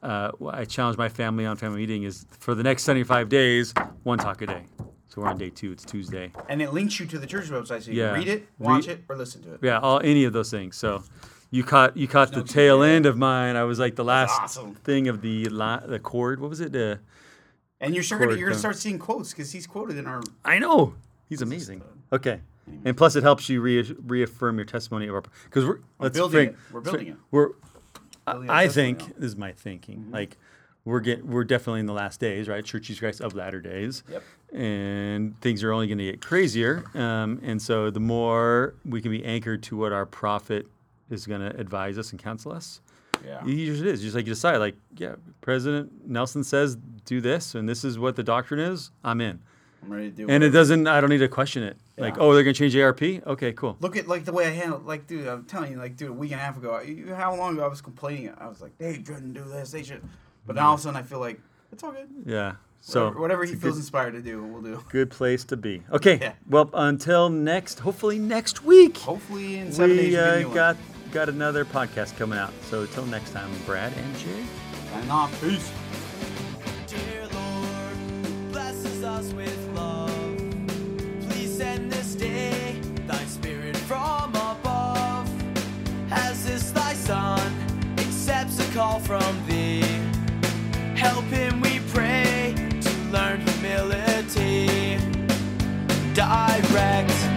Uh, I challenge my family on family meeting is for the next 75 days, one talk a day. So we're on day two. It's Tuesday.
And it links you to the church website so you
Yeah.
can read it, watch it, or listen to it.
Yeah, all any of those things. So you caught you caught the tail end of mine. I was like the last
awesome.
thing of the the chord. What was it? Uh,
And you're sure gonna,
Corey
you're gonna start seeing quotes because he's quoted in our.
I know. He's amazing. Okay. And plus, it helps you re- reaffirm your testimony of our because we're let's
building
frank-
it. We're building it.
We're
building our
I
testimony
think this is my thinking.
Mm-hmm.
Like we're get we're definitely in the last days, right? Church Jesus Christ of latter days.
Yep.
And things are only going to get crazier. Um, and so the more we can be anchored to what our prophet is going to advise us and counsel us,
Yeah.
usually it is. Just like you decide, like, yeah, President Nelson says do this, and this is what the doctrine is. I'm in.
I'm ready to do.
And it doesn't. I don't need to question it. Like, oh, they're gonna change ARP. Okay, cool.
Look at like the way I handle. Like, dude, I'm telling you, like, dude, a week and a half ago, how long ago I was complaining? I was like, they shouldn't do this. They should. But now all of a sudden, I feel like it's all good.
Yeah. So
whatever, whatever he feels
good,
inspired to do, we'll do.
good place to be. Okay.
Yeah.
Well, until next, hopefully next week,
Hopefully, in seven days,
we uh,
get a new one.
got got another podcast coming out. So until next time, Brad and Jay.
Signing off. Peace.
Dear Lord, blesses us with love. Please send this day thy spirit from above. As this thy son accepts a call from thee, help him, we pray, to learn humility. Direct